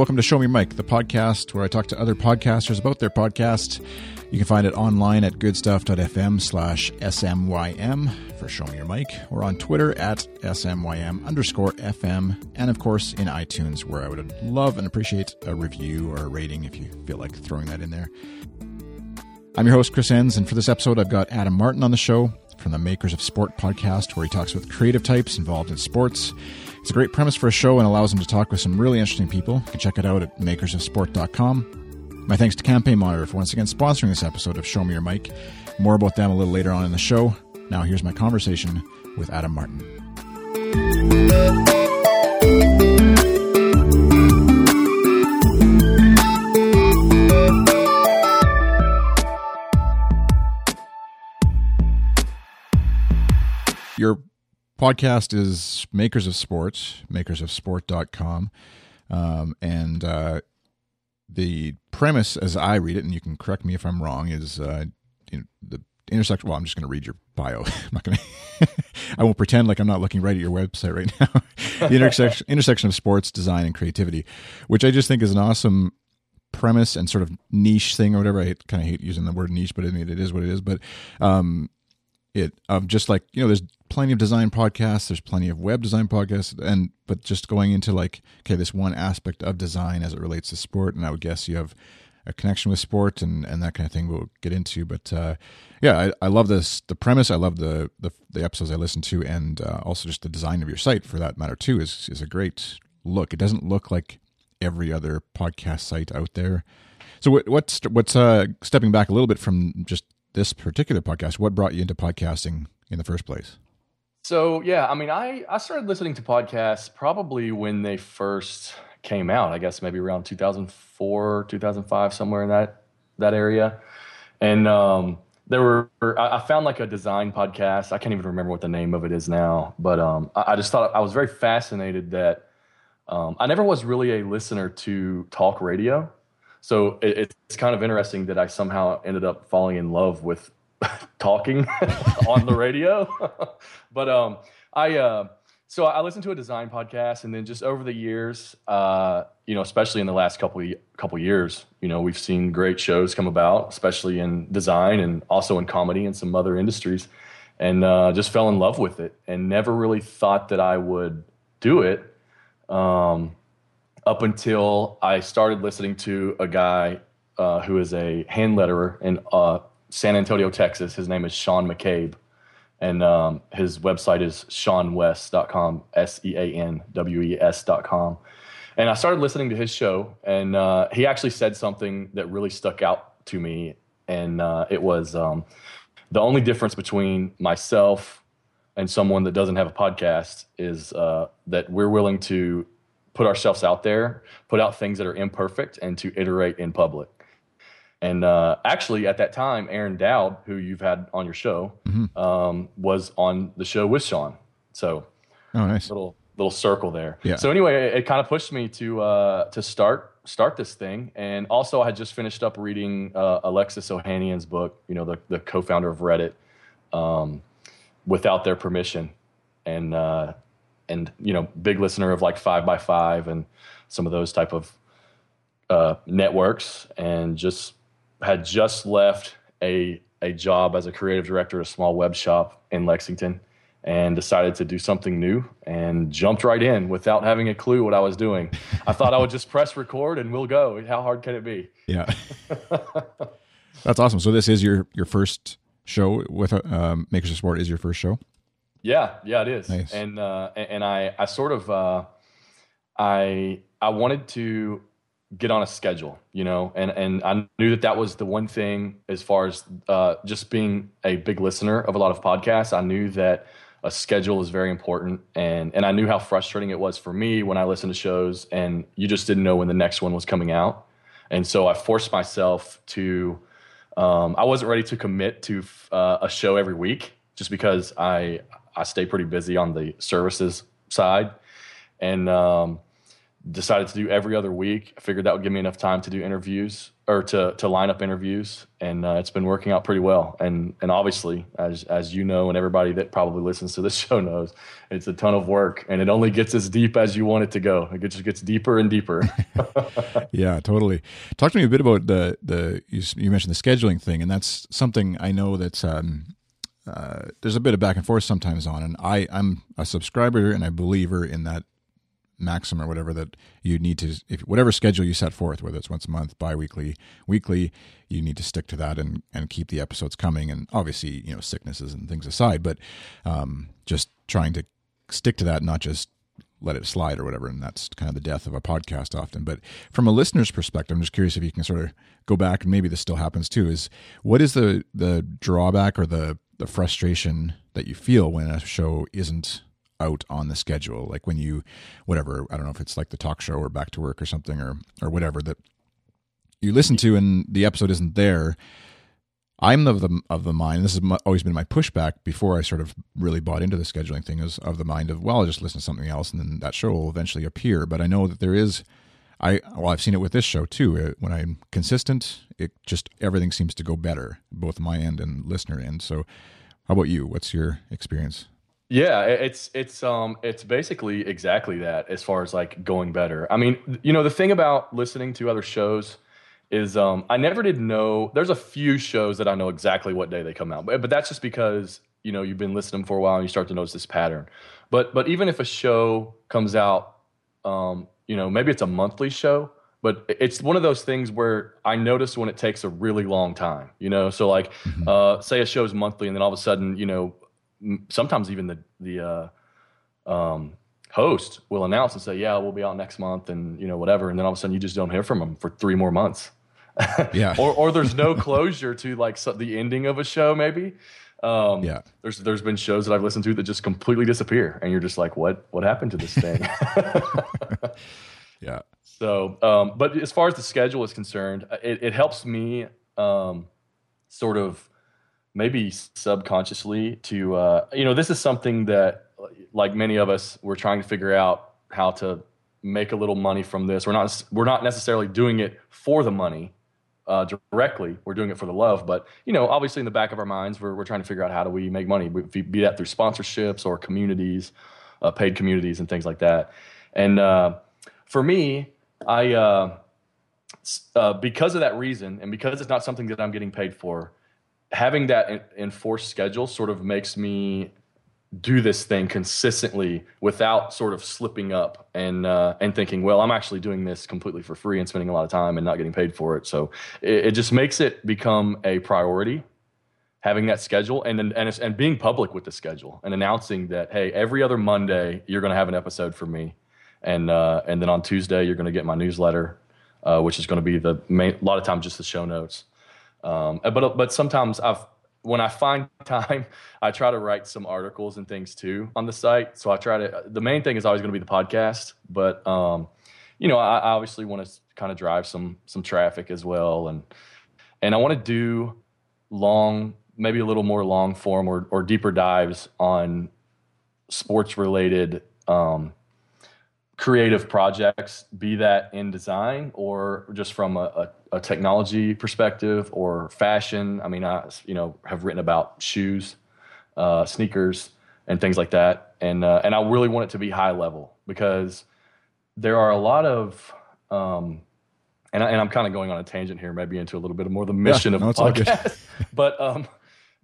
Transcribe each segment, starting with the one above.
welcome to Show Me Mic, the podcast where I talk to other podcasters about their podcast. You can find it online at goodstuff.fm slash SMYM for Show Me Your Mic, or on Twitter at SMYM underscore FM, and of course in iTunes, where I would love and appreciate a review or a rating if you feel like throwing that in there. I'm your host, Chris Enns, and for this episode, I've got Adam Martin on the show from the Makers of Sport podcast, where he talks with creative types involved in sports. It's a great premise for a show and allows him to talk with some really interesting people. You can check it out at makersofsport.com. My thanks to Campaign Monitor for once again sponsoring this episode of Show Me Your Mic. More about them a little later on in the show. Now, here's my conversation with Adam Martin. Your podcast is Makers of Sports, makers makersofsport.com. Um, and uh, the premise, as I read it, and you can correct me if I'm wrong, is uh, you know, the intersection. Well, I'm just going to read your bio. I'm not going to. I won't pretend like I'm not looking right at your website right now. the intersection intersection of sports, design, and creativity, which I just think is an awesome premise and sort of niche thing or whatever. I kind of hate using the word niche, but I mean it is what it is. But um, it of just like you know, there's plenty of design podcasts, there's plenty of web design podcasts, and but just going into like okay, this one aspect of design as it relates to sport, and I would guess you have a connection with sport and and that kind of thing. We'll get into, but uh, yeah, I, I love this the premise. I love the the, the episodes I listen to, and uh, also just the design of your site for that matter too is is a great look. It doesn't look like every other podcast site out there. So what, what's what's uh, stepping back a little bit from just this particular podcast? What brought you into podcasting in the first place? So yeah, I mean, I I started listening to podcasts probably when they first came out. I guess maybe around 2004, 2005, somewhere in that that area. And um, there were I found like a design podcast. I can't even remember what the name of it is now, but um, I, I, just thought I was very fascinated that um, I never was really a listener to talk radio. So it, it's kind of interesting that I somehow ended up falling in love with talking on the radio. but um, I uh, so I listened to a design podcast, and then just over the years, uh, you know, especially in the last couple couple years, you know, we've seen great shows come about, especially in design and also in comedy and some other industries, and uh, just fell in love with it, and never really thought that I would do it. Um, up until I started listening to a guy uh, who is a hand letterer and uh, San Antonio, Texas. His name is Sean McCabe. And um, his website is seanwes.com, S E A N W E S.com. And I started listening to his show, and uh, he actually said something that really stuck out to me. And uh, it was um, the only difference between myself and someone that doesn't have a podcast is uh, that we're willing to put ourselves out there, put out things that are imperfect, and to iterate in public. And uh, actually, at that time, Aaron Dowd, who you've had on your show, mm-hmm. um, was on the show with Sean. So, oh, nice little little circle there. Yeah. So anyway, it, it kind of pushed me to uh, to start start this thing, and also I had just finished up reading uh, Alexis Ohanian's book. You know, the the co-founder of Reddit, um, without their permission, and uh, and you know big listener of like 5by5 and some of those type of uh, networks and just had just left a a job as a creative director at a small web shop in Lexington and decided to do something new and jumped right in without having a clue what I was doing. I thought I would just press record and we'll go. How hard can it be? Yeah. That's awesome. So this is your your first show with um, Makers of Sport is your first show? Yeah, yeah, it is. Nice. And uh, and I I sort of uh, I I wanted to get on a schedule, you know, and and I knew that that was the one thing as far as uh, just being a big listener of a lot of podcasts. I knew that a schedule is very important, and and I knew how frustrating it was for me when I listened to shows and you just didn't know when the next one was coming out, and so I forced myself to. Um, I wasn't ready to commit to uh, a show every week just because I I stay pretty busy on the services side, and um, decided to do every other week. I figured that would give me enough time to do interviews or to to line up interviews, and uh, it's been working out pretty well. And and obviously, as as you know, and everybody that probably listens to this show knows, it's a ton of work, and it only gets as deep as you want it to go. It just gets deeper and deeper. yeah, totally. Talk to me a bit about the the you, you mentioned the scheduling thing, and that's something I know that's. Um, uh, there's a bit of back and forth sometimes on, and I I'm a subscriber and a believer in that maxim or whatever that you need to if whatever schedule you set forth whether it's once a month bi-weekly weekly you need to stick to that and and keep the episodes coming. And obviously you know sicknesses and things aside but um, just trying to stick to that not just let it slide or whatever. And that's kind of the death of a podcast often. But from a listener's perspective i'm just curious if you can sort of go back and maybe this still happens too is what is the the drawback or the the frustration that you feel when a show isn't out on the schedule like when you whatever i don't know if it's like the talk show or back to work or something or or whatever that you listen to and the episode isn't there i'm of the of the mind this has always been my pushback before i sort of really bought into the scheduling thing is of the mind of well i'll just listen to something else and then that show will eventually appear. But i know that there is i well i've seen it with this show too when i'm consistent it just everything seems to go better both my end and listener end. So how about you? What's your experience yeah, it's it's um it's basically exactly that as far as like going better. I mean, you know, the thing about listening to other shows is um I never did know there's a few shows that I know exactly what day they come out. But but that's just because, you know, you've been listening for a while and you start to notice this pattern. But but even if a show comes out um, you know, maybe it's a monthly show, but it's one of those things where I notice when it takes a really long time, you know. So like, mm-hmm. uh, say a show's monthly, and then all of a sudden, you know, sometimes even the the uh, um, host will announce and say, "Yeah, we'll be out next month," and you know whatever, and then all of a sudden you just don't hear from them for three more months. yeah. or or there's no closure to like so, the ending of a show maybe. Um, yeah. There's there's been shows that I've listened to that just completely disappear, and you're just like, what what happened to this thing? yeah. So, um, but as far as the schedule is concerned, it, it helps me um, sort of maybe subconsciously to uh, you know this is something that like many of us we're trying to figure out how to make a little money from this. We're not we're not necessarily doing it for the money uh, directly. We're doing it for the love. But you know obviously in the back of our minds we're, we're trying to figure out how do we make money be that through sponsorships or communities uh, paid communities and things like that. And uh, for me i uh, uh, because of that reason and because it's not something that i'm getting paid for having that enforced schedule sort of makes me do this thing consistently without sort of slipping up and uh, and thinking, well, I'm actually doing this completely for free and spending a lot of time and not getting paid for it. So it, it just makes it become a priority having that schedule and and and being public with the schedule and announcing that hey, every other Monday you're going to have an episode for me, and uh, and then on Tuesday you're going to get my newsletter, uh, which is going to be the main. A lot of times just the show notes. Um, but but sometimes I've when I find time, I try to write some articles and things too on the site. So I try to. The main thing is always going to be the podcast, but um, you know, I, I obviously want to kind of drive some some traffic as well, and and I want to do long, maybe a little more long form or or deeper dives on sports related um, creative projects, be that in design or just from a, a, a, technology perspective or fashion. I mean, I you know have written about shoes, uh, sneakers, and things like that, and uh, and I really want it to be high level because there are a lot of um, and, I, and I'm kind of going on a tangent here, maybe into a little bit of more the mission yeah, of the podcast. but um,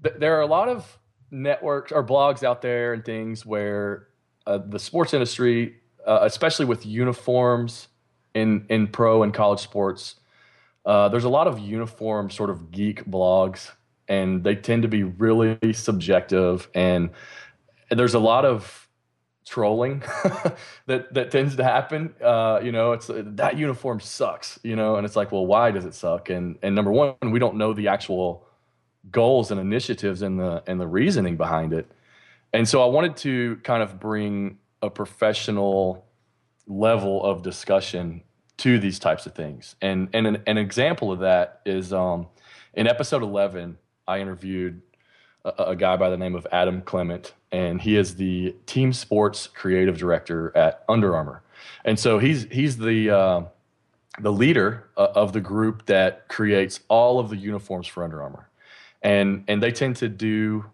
th- there are a lot of networks or blogs out there and things where uh, the sports industry uh, especially with uniforms in in pro and college sports. Uh, there's a lot of uniform sort of geek blogs, and they tend to be really subjective, and there's a lot of trolling that that tends to happen. Uh, you know, it's that uniform sucks. You know, and it's like, well, why does it suck? And and number one, we don't know the actual goals and initiatives and the and the reasoning behind it. And so I wanted to kind of bring a professional level of discussion to these types of things. And and an, an example of that is um, in episode 11, I interviewed a, a, guy by the name of Adam Clement, and he is the team sports creative director at Under Armour. And so he's he's the uh, the leader uh, of the group that creates all of the uniforms for Under Armour, and and they tend to do.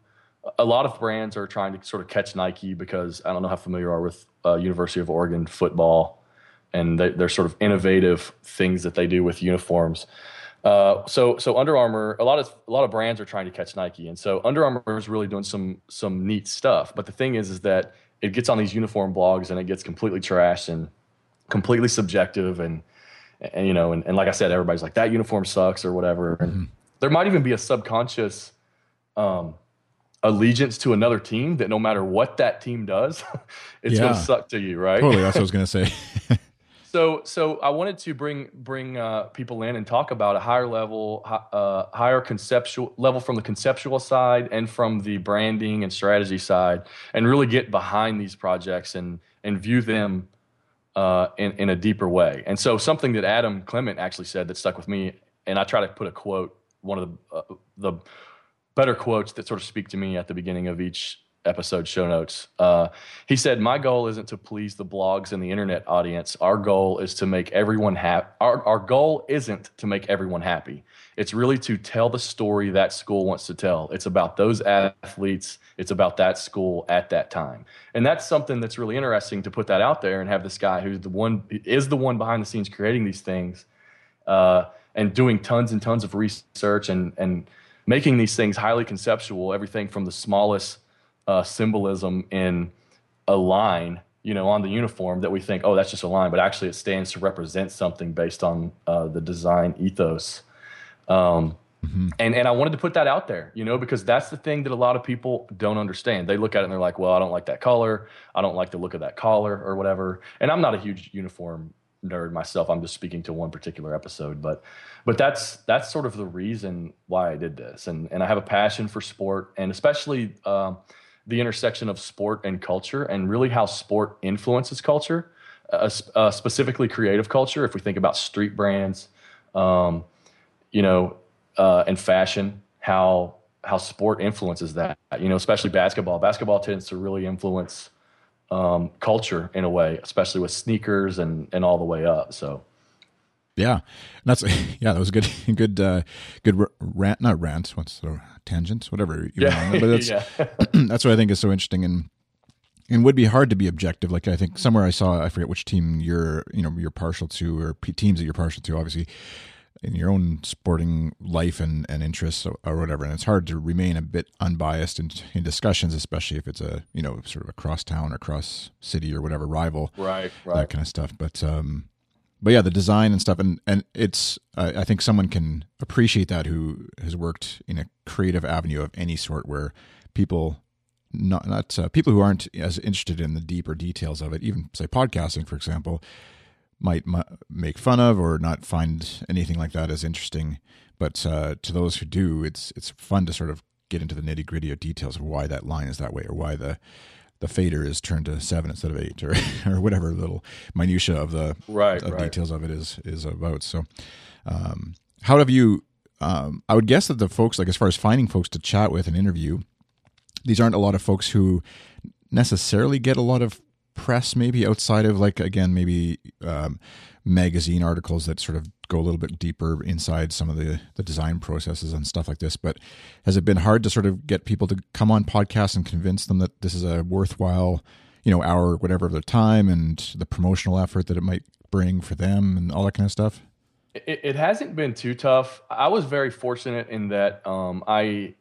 A lot of brands are trying to sort of catch Nike because I don't know how familiar you are with uh, University of Oregon football, and they, they're sort of innovative things that they do with uniforms. Uh, so so Under Armour, a lot of a lot of brands are trying to catch Nike, and so Under Armour is really doing some some neat stuff. But the thing is, is that it gets on these uniform blogs and it gets completely trashed and completely subjective and and you know and, and like I said, everybody's like that uniform sucks or whatever. And mm-hmm. there might even be a subconscious um, allegiance to another team that no matter what that team does, it's yeah. going to suck to you, right? Totally, that's what I was going to say. So, so I wanted to bring bring uh, people in and talk about a higher level, uh, higher conceptual level from the conceptual side and from the branding and strategy side, and really get behind these projects and and view them uh, in in a deeper way. And so, something that Adam Clement actually said that stuck with me, and I try to put a quote, one of the uh, the better quotes that sort of speak to me at the beginning of each episode show notes. Uh, he said, "My goal isn't to please the blogs and the internet audience. Our goal is to make everyone happy. Our, our goal isn't to make everyone happy. It's really to tell the story that school wants to tell. It's about those athletes. It's about that school at that time. And that's something that's really interesting to put that out there and have this guy who's the one is the one behind the scenes creating these things uh, and doing tons and tons of research and and." Making these things highly conceptual everything from the smallest uh, symbolism in a line, you know, on the uniform that we think, oh, that's just a line, but actually it stands to represent something based on uh, the design ethos. Um, mm-hmm. And and I wanted to put that out there, you know, because that's the thing that a lot of people don't understand. They look at it and they're like, well, I don't like that color, I don't like the look of that collar or whatever. And I'm not a huge uniform nerd myself. I'm just speaking to one particular episode, but but that's that's sort of the reason why I did this. And and I have a passion for sport, and especially. Um, the intersection of sport and culture and really how sport influences culture, uh, uh, specifically creative culture. If we think about street brands, um, you know, uh, and fashion, how how sport influences that. You know, especially basketball. Basketball tends to really influence um, culture in a way, especially with sneakers and and all the way up. So. Yeah, that's yeah. That was good. Good. Uh, good rant. Not rant. What's the tangent? Whatever. You yeah. But that's that's what I think is so interesting and and would be hard to be objective. Like I think somewhere I saw I forget which team you're you know you're partial to or teams that you're partial to. Obviously, in your own sporting life and, and interests or, or whatever. And it's hard to remain a bit unbiased in, in discussions, especially if it's a you know sort of a cross town or cross city or whatever rival, right, right, that kind of stuff. But um, but yeah, the design and stuff, and and it's uh, I think someone can appreciate that who has worked in a creative avenue of any sort, where people not not uh, people who aren't as interested in the deeper details of it, even say podcasting, for example, might m- make fun of or not find anything like that as interesting. But uh, to those who do, it's it's fun to sort of get into the nitty gritty of details of why that line is that way or why the the fader is turned to seven instead of eight, or or whatever little minutia of the right, of right. details of it is is about. So, um, how have you? Um, I would guess that the folks, like as far as finding folks to chat with and interview, these aren't a lot of folks who necessarily get a lot of press, maybe outside of like again maybe um, magazine articles that sort of go a little bit deeper inside some of the, the design processes and stuff like this. But has it been hard to sort of get people to come on podcasts and convince them that this is a worthwhile, you know, hour, whatever of their time and the promotional effort that it might bring for them and all that kind of stuff? It, it hasn't been too tough. I was very fortunate in that um, I,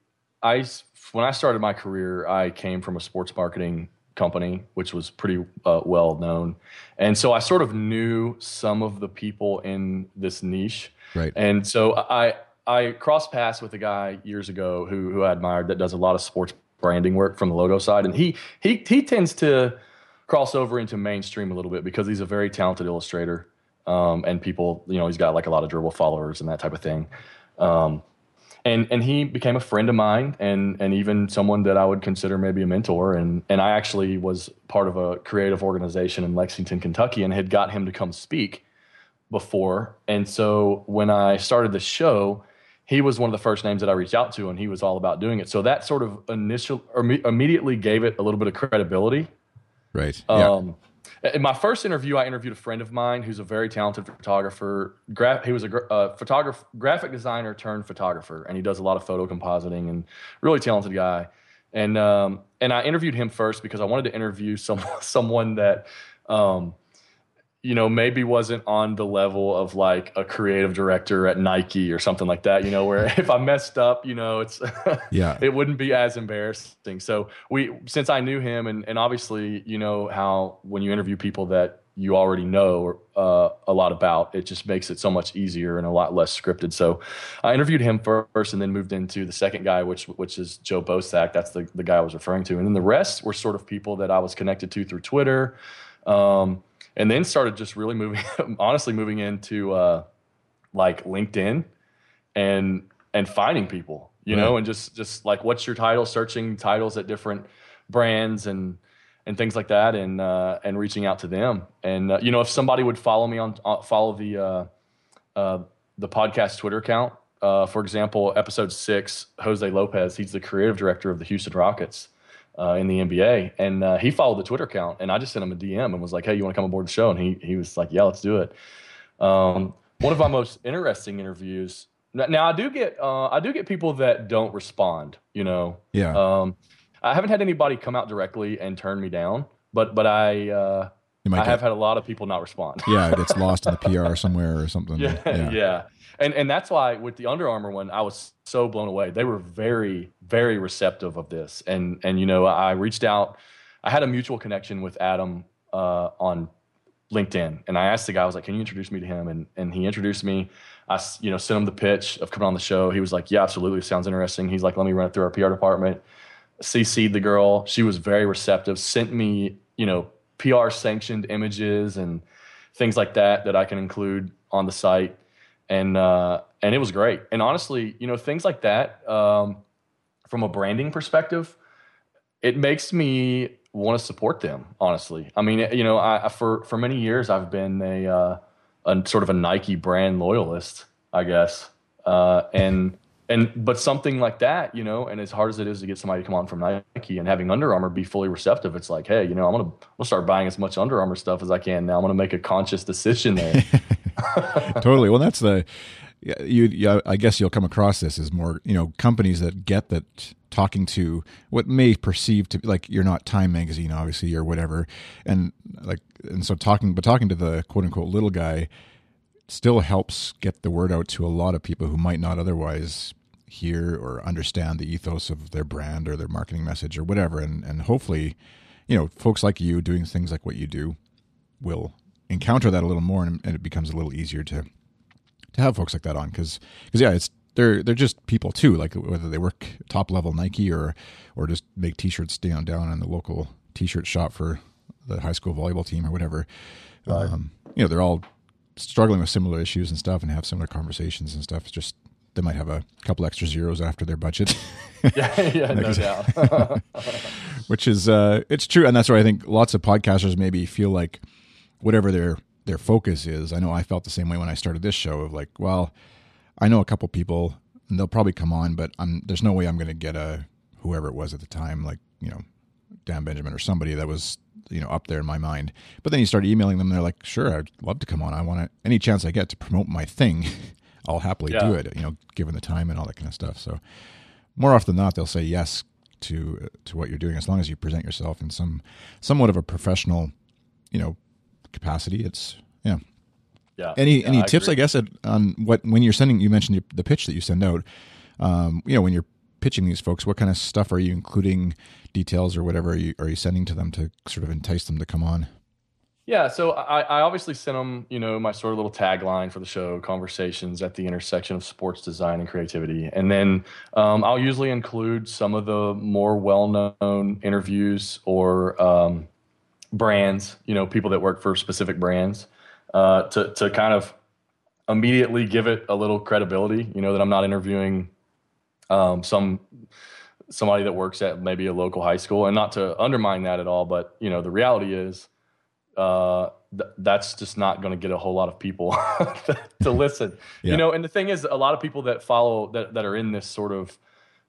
I, when I started my career, I came from a sports marketing company, which was pretty uh, well known. And so I sort of knew some of the people in this niche. Right. And so I I crossed paths with a guy years ago who who I admired that does a lot of sports branding work from the logo side, and he he he tends to cross over into mainstream a little bit because he's a very talented illustrator. Um, and people, you know, he's got like a lot of Dribbble followers and that type of thing. Um, and and he became a friend of mine and and even someone that I would consider maybe a mentor. And and I actually was part of a creative organization in Lexington, Kentucky and had got him to come speak before. And so when I started the show he was one of the first names that I reached out to and he was all about doing it. So that sort of initial or immediately gave it a little bit of credibility. Right. Um, in my first interview, I interviewed a friend of mine who's a very talented photographer. Gra- he was a gra- uh, photographer, graphic designer turned photographer, and he does a lot of photo compositing and really talented guy. And um, and I interviewed him first because I wanted to interview some someone that um, you know, maybe wasn't on the level of like a creative director at Nike or something like that, you know, where if I messed up, you know, it's yeah, it wouldn't be as embarrassing. So we since I knew him and and obviously, you know, how when you interview people that you already know uh, a lot about, it just makes it so much easier and a lot less scripted. So I interviewed him first and then moved into the second guy, which which is Joe Bosack. That's the, the guy I was referring to. And then the rest were sort of people that I was connected to through Twitter. Um, and then started just really moving, honestly, moving into uh, like LinkedIn and and finding people, you right. know, and just just like what's your title, searching titles at different brands and and things like that, and uh, and reaching out to them. And uh, you know, if somebody would follow me on uh, follow the uh, uh, the podcast Twitter account, for example, episode six, Jose Lopez, he's the creative director of the Houston Rockets uh, in the NBA, and uh, he followed the Twitter account, and I just sent him a DM and was like, "Hey, you want to come aboard the show?" And he he was like, "Yeah, let's do it." Um, one of my most interesting interviews. Now, I do get uh, I do get people that don't respond. You know, yeah. Um, I haven't had anybody come out directly and turn me down, but but I uh, I get, have had a lot of people not respond. yeah, it gets lost in the PR somewhere or something. Yeah, yeah, yeah and and that's why with the Under Armour one, I was so blown away. They were very very receptive of this, and and you know I reached out. I had a mutual connection with Adam uh, on LinkedIn, and I asked the guy, I was like, "Can you introduce me to him?" And and he introduced me. I you know sent him the pitch of coming on the show. He was like, "Yeah, absolutely, sounds interesting." He's like, "Let me run it through our PR department." CC'd the girl. She was very receptive. Sent me you know PR sanctioned images and things like that that I can include on the site and uh, and it was great. And honestly, you know, things like that um, from a branding perspective, it makes me want to support them. Honestly, I mean, you know, I, for for many years I've been a, uh, a sort of a Nike brand loyalist, I guess, uh, and. And but something like that, you know, and as hard as it is to get somebody to come on from Nike and having Under Armour be fully receptive, it's like, hey, you know, I'm gonna, gonna start buying as much Under Armour stuff as I can now. I'm gonna make a conscious decision there. totally. Well, that's the you, you. I guess you'll come across this as more you know companies that get that talking to what may perceive to be like you're not Time Magazine, obviously, or whatever, and like and so talking, but talking to the quote unquote little guy still helps get the word out to a lot of people who might not otherwise hear or understand the ethos of their brand or their marketing message or whatever and and hopefully you know folks like you doing things like what you do will encounter that a little more, and, and it becomes a little easier to to have folks like that on because because yeah, it's they're they're just people too. Like whether they work top level Nike or or just make T-shirts down down in the local T-shirt shop for the high school volleyball team or whatever. Right. Um, you know, they're all struggling with similar issues and stuff, and have similar conversations and stuff. It's just they might have a couple extra zeros after their budget. yeah, yeah, no doubt. which is uh, it's true, and that's why I think lots of podcasters maybe feel like whatever their their focus is. I know I felt the same way when I started this show of like, well, I know a couple people and they'll probably come on, but I'm there's no way I'm going to get a whoever it was at the time, like you know, Dan Benjamin or somebody that was you know up there in my mind. But then you start emailing them, they're like, sure, I'd love to come on. I want to any chance I get to promote my thing, I'll happily yeah. do it. You know, given the time and all that kind of stuff. So more often than not, they'll say yes to to what you're doing as long as you present yourself in some somewhat of a professional, you know, capacity. It's yeah. Yeah. Any yeah, any I tips, agree. I guess, on what when you're sending? You mentioned the pitch that you send out. Um, you know, when you're pitching these folks, what kind of stuff are you including, details or whatever are you are you sending to them to sort of entice them to come on? Yeah, so I, I obviously sent them, you know, my sort of little tagline for the show: conversations at the intersection of sports design and creativity. And then um, I'll usually include some of the more well-known interviews or um, brands, you know, people that work for specific brands, uh, to to kind of immediately give it a little credibility. You know, that I'm not interviewing um, some somebody that works at maybe a local high school, and not to undermine that at all, but you know, the reality is. Uh, th- that's just not going to get a whole lot of people to listen. Yeah. You know, and the thing is, a lot of people that follow that that are in this sort of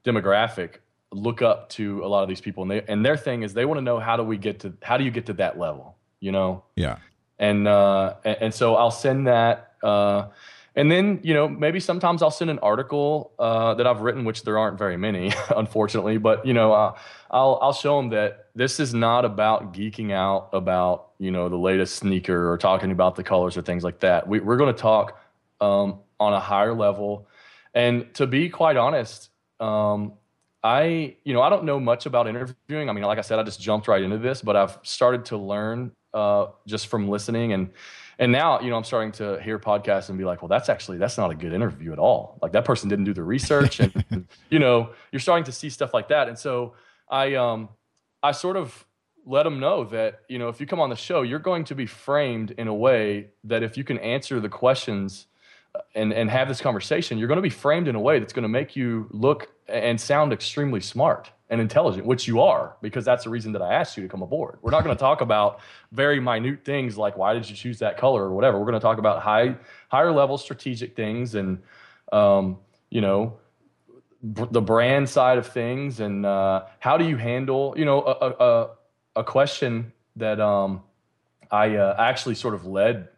demographic look up to a lot of these people and they and their thing is they want to know how do we get to how do you get to that level you know? Yeah. And, uh, and, and so I'll send that, uh, and then, you know, maybe sometimes I'll send an article uh, that I've written, which there aren't very many, unfortunately. But you know, uh, I'll I'll show them that this is not about geeking out about you know the latest sneaker or talking about the colors or things like that. We, we're going to talk um, on a higher level, and to be quite honest, um, I you know I don't know much about interviewing. I mean, like I said, I just jumped right into this, but I've started to learn uh, just from listening. And and now you know i'm starting to hear podcasts and be like well that's actually that's not a good interview at all. Like that person didn't do the research. And you know you're starting to see stuff like that. And so i um i sort of let them know that you know if you come on the show you're going to be framed in a way that if you can answer the questions uh, and and have this conversation you're going to be framed in a way that's going to make you look and sound extremely smart and intelligent, which you are, because that's the reason that I asked you to come aboard. We're not going to talk about very minute things like why did you choose that color or whatever. We're going to talk about high, higher level strategic things and, um, you know, b- the brand side of things and uh, how do you handle, you know, a, a, a question that um, I uh, actually sort of led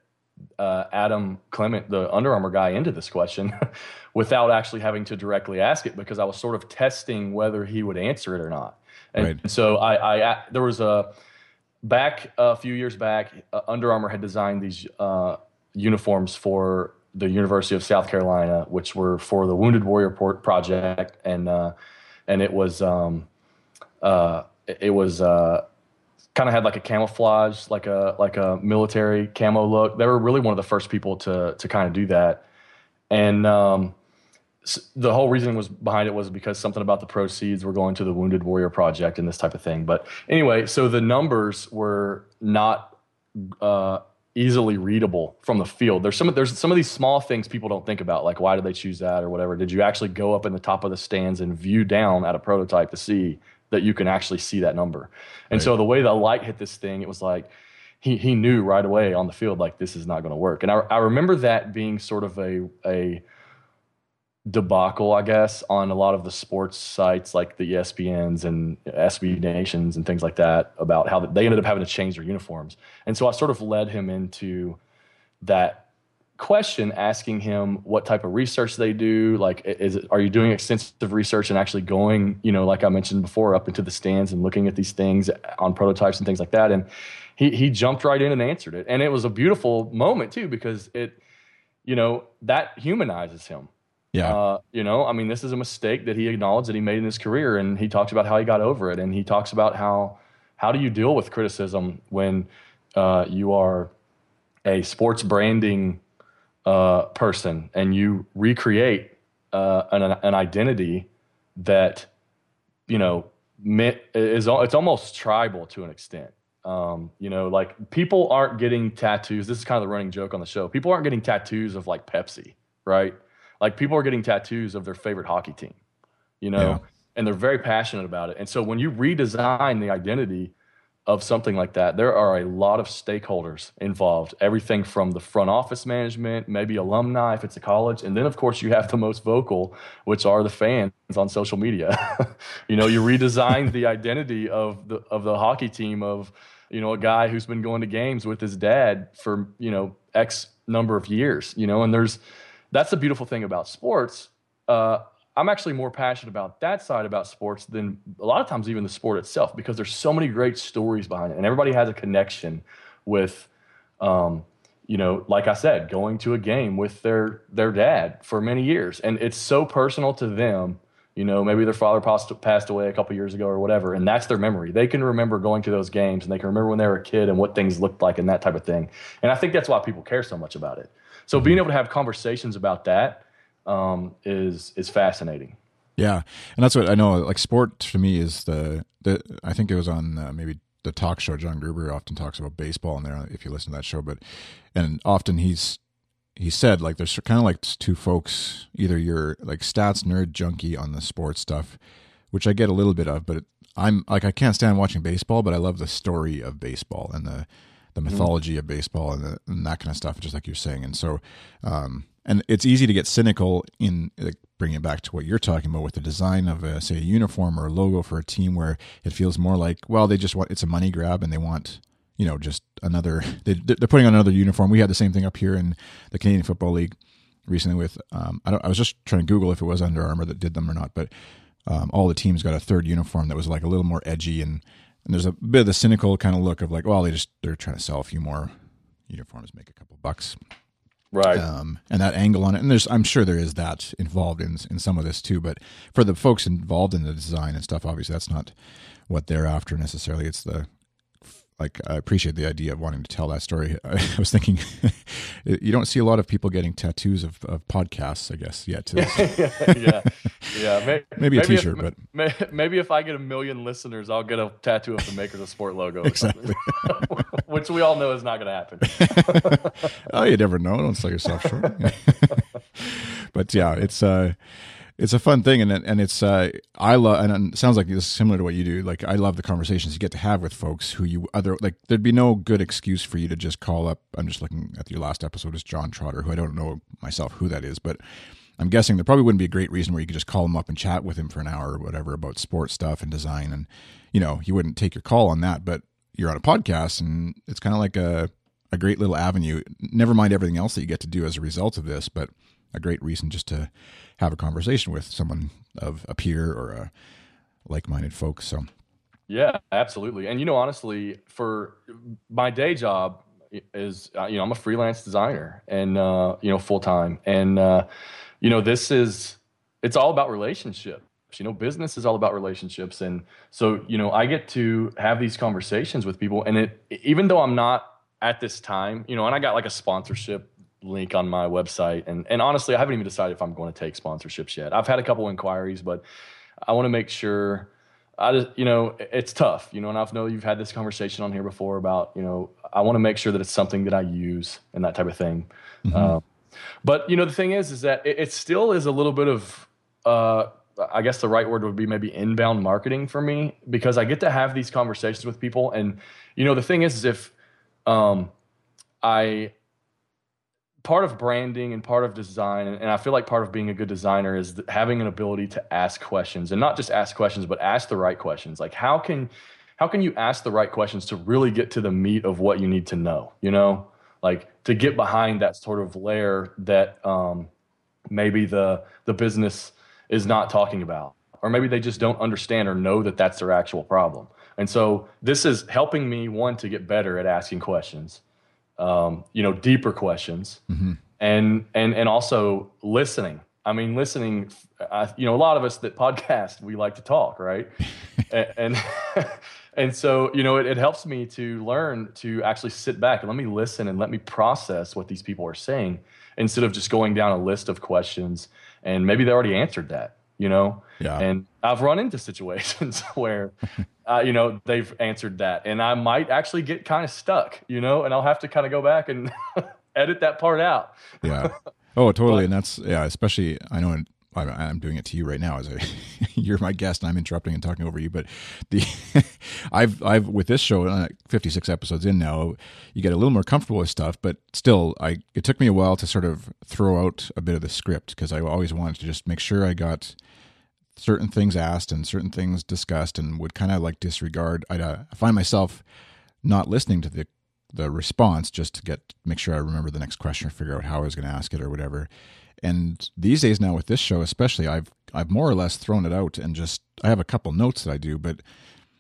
uh, Adam Clement, the Under Armour guy, into this question without actually having to directly ask it because I was sort of testing whether he would answer it or not. And right. so I, I, there was a back a few years back, uh, Under Armour had designed these uh, uniforms for the University of South Carolina, which were for the Wounded Warrior Project, and uh, and it was um, uh, it was uh, kind of had like a camouflage, like a like a military camo look. They were really one of the first people to to kind of do that, and um, the whole reason was behind it was because something about the proceeds were going to the Wounded Warrior Project and this type of thing. But anyway, so the numbers were not uh, easily readable from the field. There's some there's some of these small things people don't think about, like why did they choose that or whatever. Did you actually go up in the top of the stands and view down at a prototype to see that you can actually see that number. And right. so the way the light hit this thing, it was like he he knew right away on the field like this is not going to work. And I I remember that being sort of a a debacle, I guess, on a lot of the sports sites like the ESPNs and SB Nations and things like that about how they ended up having to change their uniforms. And so I sort of led him into that question asking him what type of research they do like is it are you doing extensive research and actually going you know like i mentioned before up into the stands and looking at these things on prototypes and things like that. And he he jumped right in and answered it. And it was a beautiful moment too because it you know that humanizes him yeah uh, you know i mean this is a mistake that he acknowledged that he made in his career and he talks about how he got over it and he talks about how how do you deal with criticism when uh, you are a sports branding uh, person and you recreate uh, an, an identity that you know is it's almost tribal to an extent. Um, you know, like people aren't getting tattoos. This is kind of the running joke on the show. People aren't getting tattoos of like Pepsi, right? Like people are getting tattoos of their favorite hockey team, you know, yeah. and they're very passionate about it. And so when you redesign the identity of something like that, there are a lot of stakeholders involved. Everything from the front office management, maybe alumni if it's a college, and then of course you have the most vocal, which are the fans on social media. you know, you redesign the identity of the of the hockey team of you know a guy who's been going to games with his dad for you know X number of years. You know, and there's that's the beautiful thing about sports. Uh, I'm actually more passionate about that side about sports than a lot of times even the sport itself because there's so many great stories behind it, and everybody has a connection with, um, you know, like I said, going to a game with their their dad for many years, and it's so personal to them. You know, maybe their father passed, away a couple years ago or whatever, and that's their memory. They can remember going to those games, and they can remember when they were a kid and what things looked like and that type of thing. And I think that's why people care so much about it. So being able to have conversations about that um, is is fascinating. Yeah, and that's what I know. Like sport to me is the the. I think it was on uh, maybe the talk show. John Gruber often talks about baseball in there if you listen to that show. But and often he's he said like there's kind of like two folks. Either you're like stats nerd junkie on the sports stuff, which I get a little bit of, but it, I'm like I can't stand watching baseball, but I love the story of baseball and the the mm-hmm. mythology mm. of baseball and, the, and, that kind of stuff, just like you're saying. And so, um, and it's easy to get cynical in like, bringing it back to what you're talking about with the design of a say a uniform or a logo for a team where it feels more like well they just want it's a money grab and they want you know, just another. They, they're putting on another uniform. We had the same thing up here in the Canadian Football League recently. With um, I, I was just trying to Google if it was Under Armour that did them or not, but um, all the teams got a third uniform that was like a little more edgy and and there's a bit of the cynical kind of look of like, well, they just they're trying to sell a few more uniforms, make a couple bucks, right? Um, and that angle on it, and there's I'm sure there is that involved in in some of this too. But for the folks involved in the design and stuff, obviously that's not what they're after necessarily. It's the like I appreciate the idea of wanting to tell that story. I, was thinking you don't see a lot of people getting tattoos of, of podcasts, I guess, yet. yeah, yeah. Maybe, maybe a T-shirt, if, but maybe if I get a million listeners, I'll get a tattoo of the Makers of Sport logo, exactly. which we all know is not going to happen. oh, you never know. Don't sell yourself short. but yeah, it's uh, it's a fun thing and and it's uh, I love and it sounds like it's similar to what you do. Like I love the conversations you get to have with folks who you other like there'd be no good excuse for you to just call up I'm just looking at your last episode is John Trotter who I don't know myself who that is but I'm guessing there probably wouldn't be a great reason where you could just call him up and chat with him for an hour or whatever about sports stuff and design and you know you wouldn't take your call on that but you're on a podcast and it's kind of like a a great little avenue. Never mind everything else that you get to do as a result of this but a great reason just to have a conversation with someone of a peer or a like-minded folks. So, yeah, absolutely. And you know, honestly, for my day job is uh, you know I'm a freelance designer and uh, you know full time, and uh, you know this is it's all about relationships. You know, business is all about relationships, and so you know I get to have these conversations with people, and it even though I'm not at this time, you know, and I got like a sponsorship link on my website. And and honestly, I haven't even decided if I'm going to take sponsorships yet. I've had a couple inquiries, but I want to make sure. I just, you know, it's tough, you know, and I know you've had this conversation on here before about, you know, I want to make sure that it's something that I use and that type of thing. Mm-hmm. Uh, but you know, the thing is, is that it, it still is a little bit of, uh, I guess the right word would be maybe inbound marketing for me because I get to have these conversations with people, and you know, the thing is, is if um, I part of branding and part of design and i feel like part of being a good designer is having an ability to ask questions and not just ask questions but ask the right questions. Like how can how can you ask the right questions to really get to the meat of what you need to know you know? Like to get behind that sort of layer that um, maybe the the business is not talking about or maybe they just don't understand or know that that's their actual problem. And so this is helping me one to get better at asking questions um, you know, deeper questions, mm-hmm. and and and also listening. I mean, listening. I, you know, a lot of us that podcast, we like to talk, right? and and, and so you know, it, it helps me to learn to actually sit back and let me listen and let me process what these people are saying instead of just going down a list of questions and maybe they already answered that you know yeah. and i've run into situations where uh, you know they've answered that and i might actually get kind of stuck you know and i'll have to kind of go back and edit that part out yeah oh totally but, and that's yeah especially i know I'm doing it to you right now as a you're my guest and I'm interrupting and talking over you. But the I've I've with this show, uh, 56 episodes in now, you get a little more comfortable with stuff. But still, I it took me a while to sort of throw out a bit of the script because I always wanted to just make sure I got certain things asked and certain things discussed and would kind of like disregard. I'd uh, find myself not listening to the the response just to get make sure I remember the next question or figure out how I was going to ask it or whatever. And these days now with this show especially, I've I've more or less thrown it out and just I have a couple notes that I do, but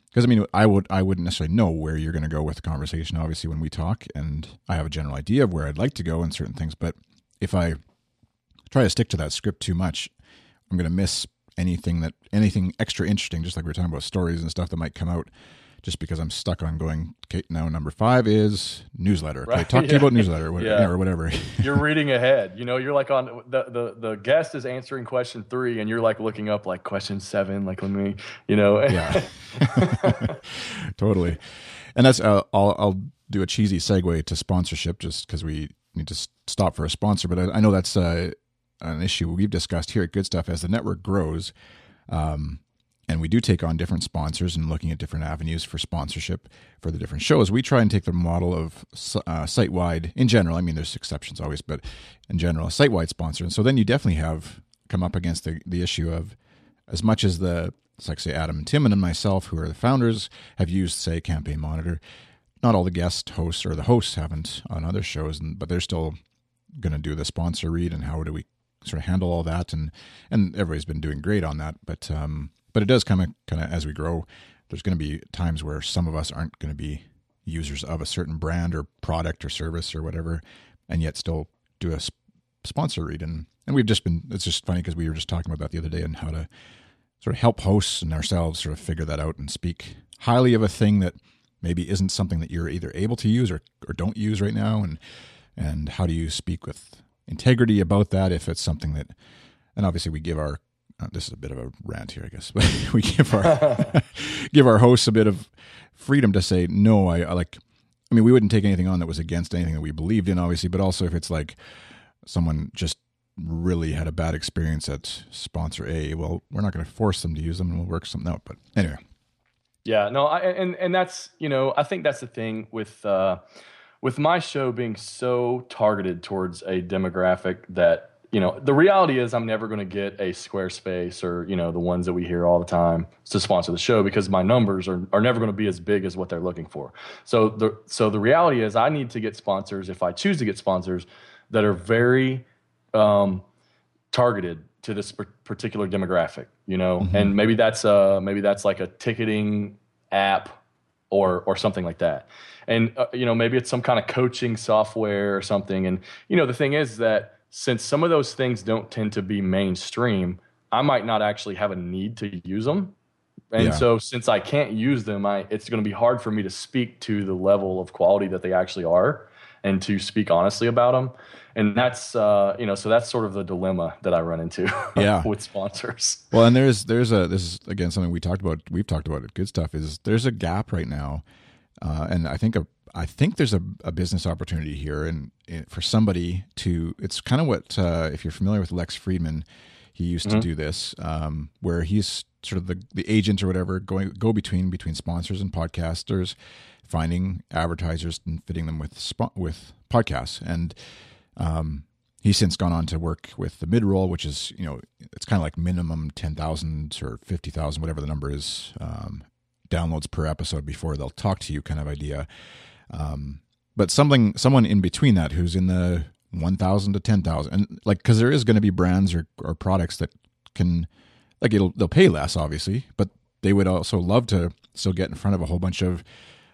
because I mean I would I wouldn't necessarily know where you're going to go with the conversation obviously when we talk and I have a general idea of where I'd like to go in certain things, but if I try to stick to that script too much, I'm going to miss anything that anything extra interesting, just like we were talking about stories and stuff that might come out. Just because I'm stuck on going. Okay, now number five is newsletter. Right. Talk yeah. to you about newsletter or, yeah. or whatever. you're reading ahead. You know, you're like on the, the the guest is answering question three, and you're like looking up like question seven. Like let me, you know. yeah. totally, and that's uh, I'll I'll do a cheesy segue to sponsorship just because we need to stop for a sponsor. But I, I know that's uh, an issue we've discussed here at Good Stuff as the network grows. Um, and we do take on different sponsors and looking at different avenues for sponsorship for the different shows. We try and take the model of uh, site wide in general. I mean, there's exceptions always, but in general, a site wide sponsor. And so then you definitely have come up against the, the issue of as much as the, like say Adam and Tim and myself, who are the founders, have used say Campaign Monitor not all the guest hosts or the hosts haven't on other shows, but they're still going to do the sponsor read and how do we sort of handle all that and and everybody's been doing great on that but um but it does kind of kind of as we grow there's going to be times where some of us aren't going to be users of a certain brand or product or service or whatever and yet still do a sponsor read and and we've just been it's just funny because we were just talking about that the other day and how to sort of help hosts and ourselves sort of figure that out and speak highly of a thing that maybe isn't something that you're either able to use or, or don't use right now and and how do you speak with integrity about that if it's something that and obviously we give our uh, this is a bit of a rant here i guess but we give our give our hosts a bit of freedom to say no I, I like i mean we wouldn't take anything on that was against anything that we believed in obviously but also if it's like someone just really had a bad experience at sponsor a well we're not going to force them to use them and we'll work something out but anyway. Yeah no I, and and that's you know i think that's the thing with uh with my show being so targeted towards a demographic that you know the reality is i'm never going to get a squarespace or you know the ones that we hear all the time to sponsor the show because my numbers are, are never going to be as big as what they're looking for so the so the reality is i need to get sponsors if i choose to get sponsors that are very um, targeted to this particular demographic you know mm-hmm. and maybe that's uh maybe that's like a ticketing app or or something like that. And uh, you know maybe it's some kind of coaching software or something. And you know the thing is that since some of those things don't tend to be mainstream i might not actually have a need to use them and yeah. so since i can't use them i it's going to be hard for me to speak to the level of quality that they actually are and to speak honestly about them and that's uh, you know so that's sort of the dilemma that I run into yeah. with sponsors. Well, and there's there's a this is again something we talked about we've talked about it good stuff is there's a gap right now uh, and I think a, I think there's a, a business opportunity here, and, for somebody to, it's kind of what uh, if you're familiar with Lex Friedman, he used mm-hmm. to do this, um, where he's sort of the the agent or whatever going go between between sponsors and podcasters, finding advertisers and fitting them with with podcasts, and um, he's since gone on to work with the midroll, which is you know it's kind of like minimum ten thousand or fifty thousand, whatever the number is, um, downloads per episode before they'll talk to you kind of idea. Um, but something, someone in between that who's in the 1,000 to 10,000 and like, cause there is going to be brands or, or products that can like it'll, they'll pay less obviously, but they would also love to still get in front of a whole bunch of,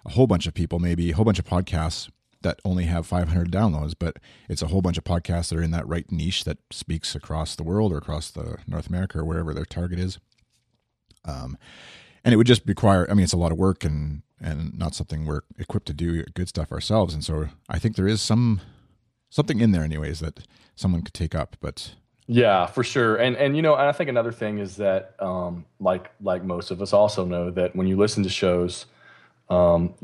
a whole bunch of people, maybe a whole bunch of podcasts that only have 500 downloads, but it's a whole bunch of podcasts that are in that right niche that speaks across the world or across the North America or wherever their target is. Um, and it would just require i mean it's a lot of work and and not something we're equipped to do good stuff ourselves and so i think there is some something in there anyways that someone could take up but yeah for sure and and you know and i think another thing is that um like like most of us also know that when you listen to shows um,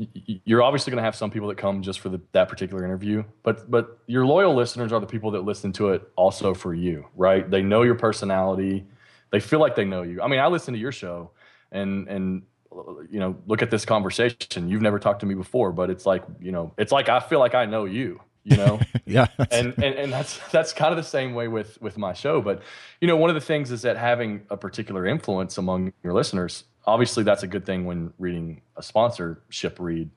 you're obviously going to have some people that come just for the, that particular interview, but but your loyal listeners are the people that listen to it also for you, right? They know your personality, they feel like they know you. I mean, I listen to your show, and and you know look at this conversation. You've never talked to me before but it's like you know it's like i feel like i know you you know? Yeah. And, and and that's that's kind of the same way with with my show. But you know one of the things is that having a particular influence among your listeners obviously that's a good thing when reading a sponsorship read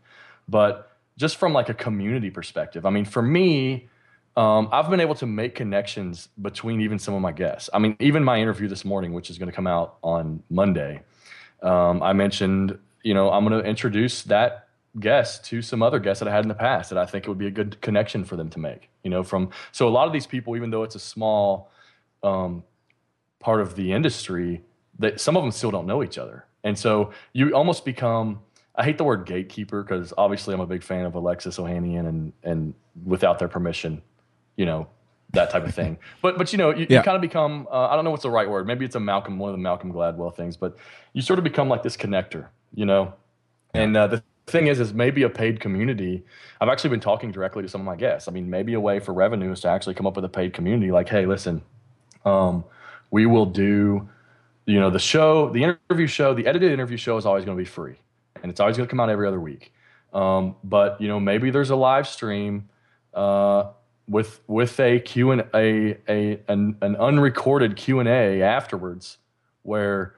but just from like a community perspective i mean for me um, I've been able to make connections between even some of my guests. I mean, even my interview this morning, which is going to come out on Monday, um, I mentioned, you know, I'm going to introduce that guest to some other guests that I had in the past that I think it would be a good connection for them to make. You know, from so a lot of these people, even though it's a small um, part of the industry, that some of them still don't know each other, and so you almost become. I hate the word gatekeeper because obviously I'm a big fan of Alexis Ohanian and and without their permission, you know, that type of thing. But but you know, you, yeah. you kind of become uh, I don't know what's the right word. Maybe it's a Malcolm one of the Malcolm Gladwell things, but you sort of become like this connector, you know. Yeah. And uh, the thing is, is maybe a paid community. I've actually been talking directly to some of my guests. I mean, maybe a way for revenue is to actually come up with a paid community. Like, hey, listen, um, we will do, you know, the show, the interview show, the edited interview show is always going to be free, and it's always going to come out every other week. Um, but you know, maybe there's a live stream. Uh, with with a Q and a, a an, an unrecorded Q and A afterwards, where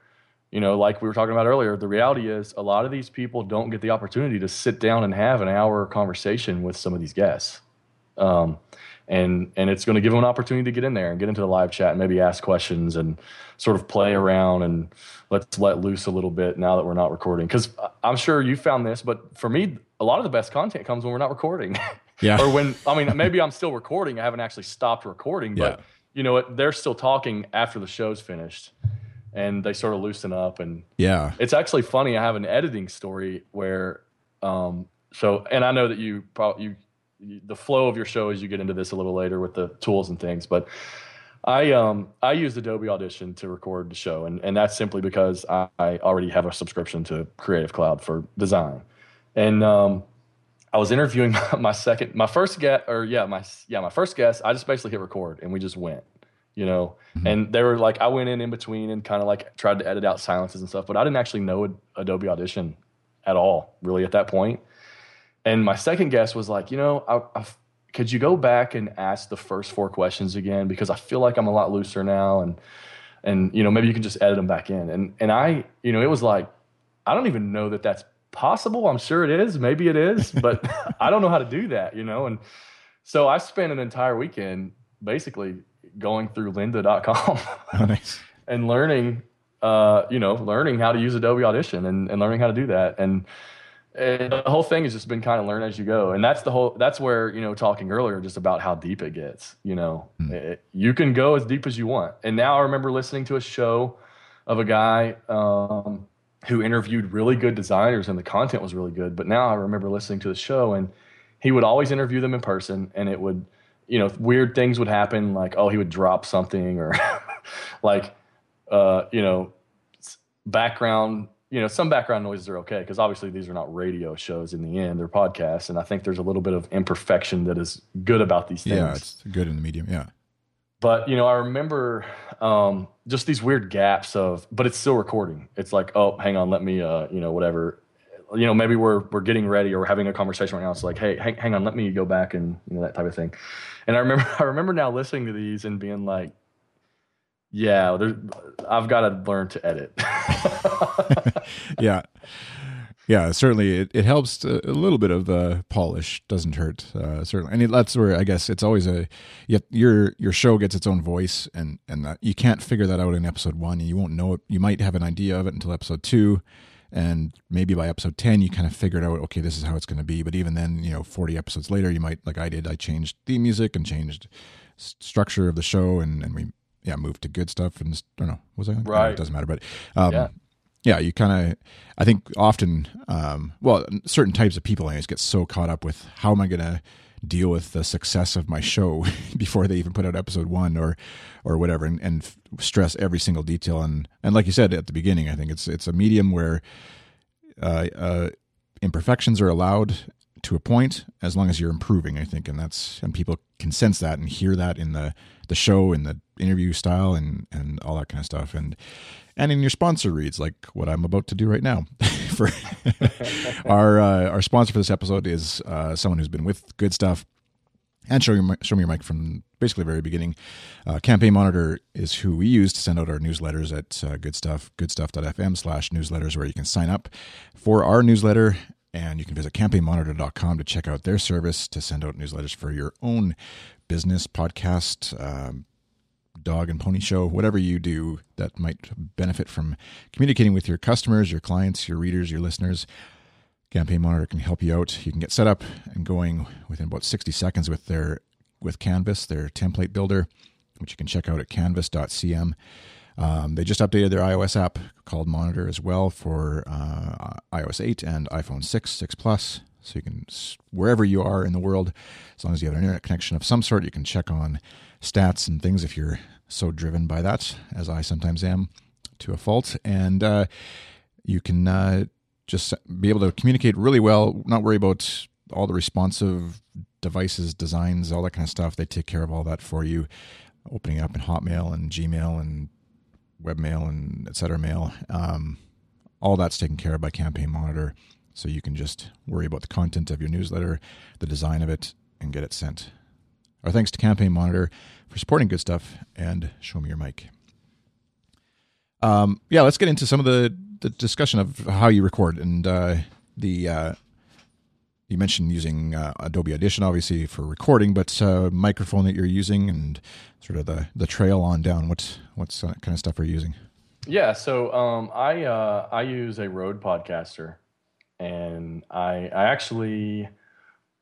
you know, like we were talking about earlier, the reality is a lot of these people don't get the opportunity to sit down and have an hour conversation with some of these guests. Um, and and it's going to give them an opportunity to get in there and get into the live chat and maybe ask questions and sort of play around and let's let loose a little bit now that we're not recording because i'm sure you found this but for me a lot of the best content comes when we're not recording Yeah. or when i mean maybe i'm still recording i haven't actually stopped recording but Yeah. you know what they're still talking after the show's finished and they sort of loosen up and Yeah. it's actually funny. I have an editing story where, um, so, and I know that you probably you, you, the flow of your show as you get into this a little later with the tools and things, but I um I used Adobe Audition to record the show, and and that's simply because I, I already have a subscription to Creative Cloud for design, and um. I was interviewing my, my second, my first guest, or yeah, my yeah, my first guest. I just basically hit record and we just went, you know. And they were like, I went in in between and kind of like tried to edit out silences and stuff, but I didn't actually know Adobe Audition at all, really, at that point. And my second guess was like, you know, I, I, could you go back and ask the first four questions again because I feel like I'm a lot looser now, and and you know maybe you can just edit them back in. And and I, you know, it was like, I don't even know that that's possible. I'm sure it is, maybe it is, but I don't know how to do that, you know. And so I spent an entire weekend basically going through lynda.com Oh, nice. and learning uh, you know learning how to use adobe audition and, and learning how to do that and, and the whole thing has just been kind of learn as you go. And that's the whole that's where you know talking earlier just about how deep it gets you know? It- you can go as deep as you want. And now i remember listening to a show of a guy um, who interviewed really good designers and the content was really good. But now i remember listening to the show and he would always interview them in person and it would you know weird things would happen like oh he would drop something or like uh, you know background you know some background noises are okay because obviously these are not radio shows in the end they're podcasts and i think there's a little bit of imperfection that is good about these things Yeah, it's good in the medium. Yeah. but you know i remember um, just these weird gaps of but it's still recording it's like oh hang on let me uh, you know whatever you know maybe we're we're getting ready or we're having a conversation right now it's like hey hang, hang on let me go back and you know that type of thing and i remember i remember now listening to these and being like yeah i've got to learn to edit. Yeah. Yeah certainly it, it helps a, a little bit of the polish doesn't hurt uh, certainly. And it, that's where i guess it's always a you your your show gets its own voice and and that, you can't figure that out in episode one and you won't know it. You might have an idea of it until episode two and maybe by episode 10 you kind of figured out okay this is how it's going to be. But even then you know 40 episodes later you might like i did i changed theme music and changed s- structure of the show and and we yeah moved to good stuff and I don't know was I Right. it doesn't matter but um Yeah. yeah, you kind of, I think often, um, well, certain types of people, anyways, get so caught up with how am I going to deal with the success of my show before they even put out episode one or, or whatever, and, and f- stress every single detail. And, and like you said at the beginning, I think it's, it's a medium where, uh, uh, imperfections are allowed to a point as long as you're improving, I think. And that's, and people can sense that and hear that in the, the show in the interview style and, and all that kind of stuff. And, and in your sponsor reads like what I'm about to do right now. for our uh, our sponsor for this episode is uh, someone who's been with Good Stuff and show your show me your mic from basically the very beginning. Uh, Campaign Monitor is who we use to send out our newsletters at uh, Good Stuff goodstuff.fm slash newsletters, where you can sign up for our newsletter. And you can visit campaignmonitor.com to check out their service to send out newsletters for your own business, podcast, um, dog and pony show, whatever you do that might benefit from communicating with your customers, your clients, your readers, your listeners. Campaign Monitor can help you out. You can get set up and going within about 60 seconds with their with Canvas, their template builder, which you can check out at canvas.cm. Um, they just updated their iOS app called Monitor as well for uh, iOS 8 and iPhone 6, 6 Plus. So you can, wherever you are in the world, as long as you have an internet connection of some sort, you can check on stats and things if you're so driven by that, as I sometimes am to a fault. And uh, you can uh, just be able to communicate really well, not worry about all the responsive devices, designs, all that kind of stuff. They take care of all that for you, opening up in Hotmail and Gmail and webmail and et cetera mail. Um, all that's taken care of by Campaign Monitor. So you can just worry about the content of your newsletter, the design of it, and get it sent. Our thanks to Campaign Monitor for supporting good stuff and show me your mic. Um, yeah, let's get into some of the, the discussion of how you record and uh, the. Uh, you mentioned using uh, Adobe Audition, obviously for recording, but uh, microphone that you're using and sort of the, the trail on down. What what's kind of stuff are you using? Yeah, so um, I uh, I use a Rode Podcaster, and I I actually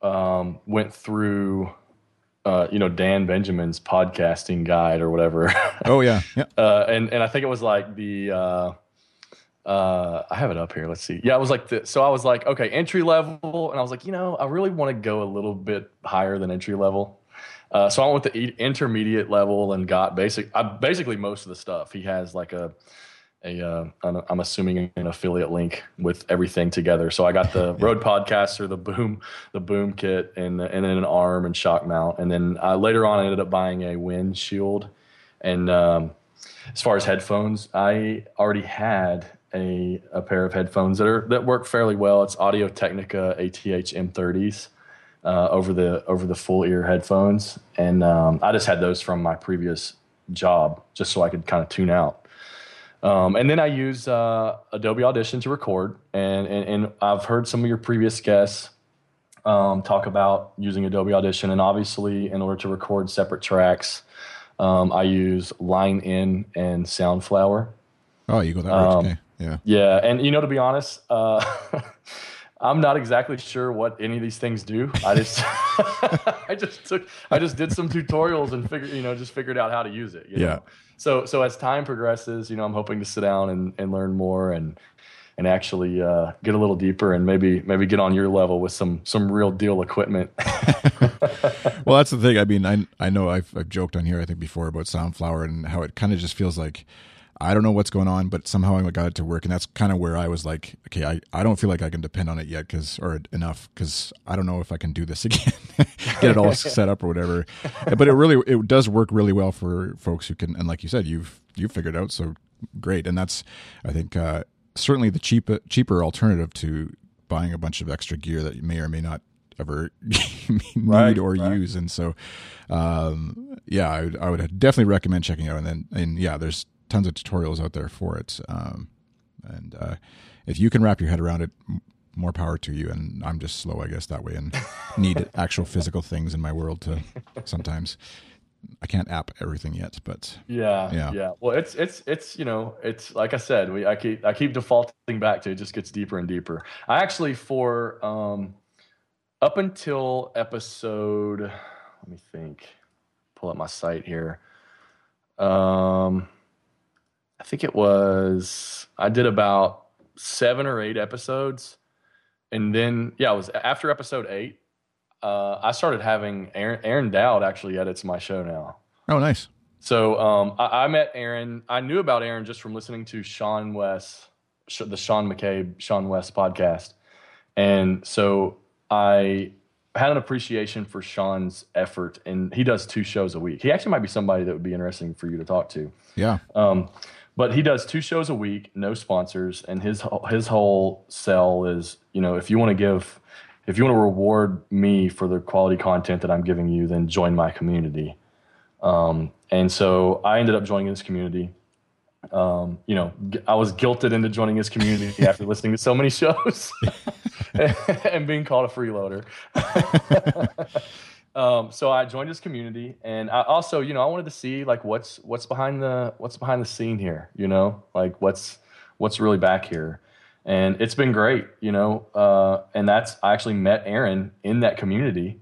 um, went through uh, you know Dan Benjamin's podcasting guide or whatever. Oh yeah, yeah. uh, and and I think it was like the uh, uh, I have it up here. Let's see. Yeah, it was like the, so I was like okay entry level, and I was like you know I really want to go a little bit higher than entry level. Uh, so I went with the intermediate level and got basic, uh, basically most of the stuff. He has like a, a uh, I'm assuming an affiliate link with everything together. So I got the Rode Podcaster, the boom, the boom kit, and and then an arm and shock mount. And then uh, later on, I ended up buying a windshield. And um, as far as headphones, I already had a a pair of headphones that are that work fairly well. It's Audio Technica ATH M30s uh, over the over the full ear headphones, and um, I just had those from my previous job just so I could kind of tune out. Um, and then I use uh, Adobe Audition to record, and, and, and I've heard some of your previous guests um, talk about using Adobe Audition, and obviously, in order to record separate tracks, um, I use Line In and Soundflower. Oh, you go that route. okay. Yeah. Yeah, and you know, to be honest, uh, I'm not exactly sure what any of these things do. I just I just took I just did some tutorials and figured you know just figured out how to use it. yeah. Know? So so as time progresses, you know, I'm hoping to sit down and, and learn more and and actually uh, get a little deeper and maybe maybe get on your level with some some real deal equipment. well, that's the thing. I mean, I I know I've I've joked on here I think before about Soundflower and how it kind of just feels like I don't know what's going on, but somehow I got it to work, and that's kind of where I was like, okay, I, I don't feel like I can depend on it yet, because or enough, because I don't know if I can do this again, get it all set up or whatever. But it really it does work really well for folks who can, and like you said, you've you've figured out so great, and that's I think uh, certainly the cheap cheaper alternative to buying a bunch of extra gear that you may or may not ever need right, or right. use. And so, um, yeah, I would, I would definitely recommend checking out. And then, and yeah, there's tons of tutorials out there for it. Um, and uh, if you can wrap your head around it, more power to you. And I'm just slow, I guess, that way, and need actual physical things in my world to sometimes. I can't app everything yet, but yeah, yeah, yeah. Well, it's it's it's you know it's like I said, we I keep I keep defaulting back to it. Just gets deeper and deeper. I actually for um up until episode, let me think, pull up my site here. Um, I think it was I did about seven or eight episodes, and then yeah, it was after episode eight. Uh, I started having Aaron, Aaron Dowd actually edits my show now. Oh, nice. So um, I, I, met Aaron. I knew about Aaron just from listening to seanwes, the Sean McCabe, seanwes podcast, and so I had an appreciation for Sean's effort, and he does two shows a week. He actually might be somebody that would be interesting for you to talk to. Yeah. Um, but he does two shows a week, no sponsors, and his his whole sell is, you know, if you want to give, if you want to reward me for the quality content that I'm giving you, then join my community. Um, and so I ended up joining this community. Um, you know, I was guilted into joining his community after listening to so many shows and being called a freeloader. Um, so I joined this community, and I also, you know, I wanted to see like what's what's behind the what's behind the scene here, you know, like what's what's really back here, and it's been great, you know. Uh, and that's I actually met Aaron in that community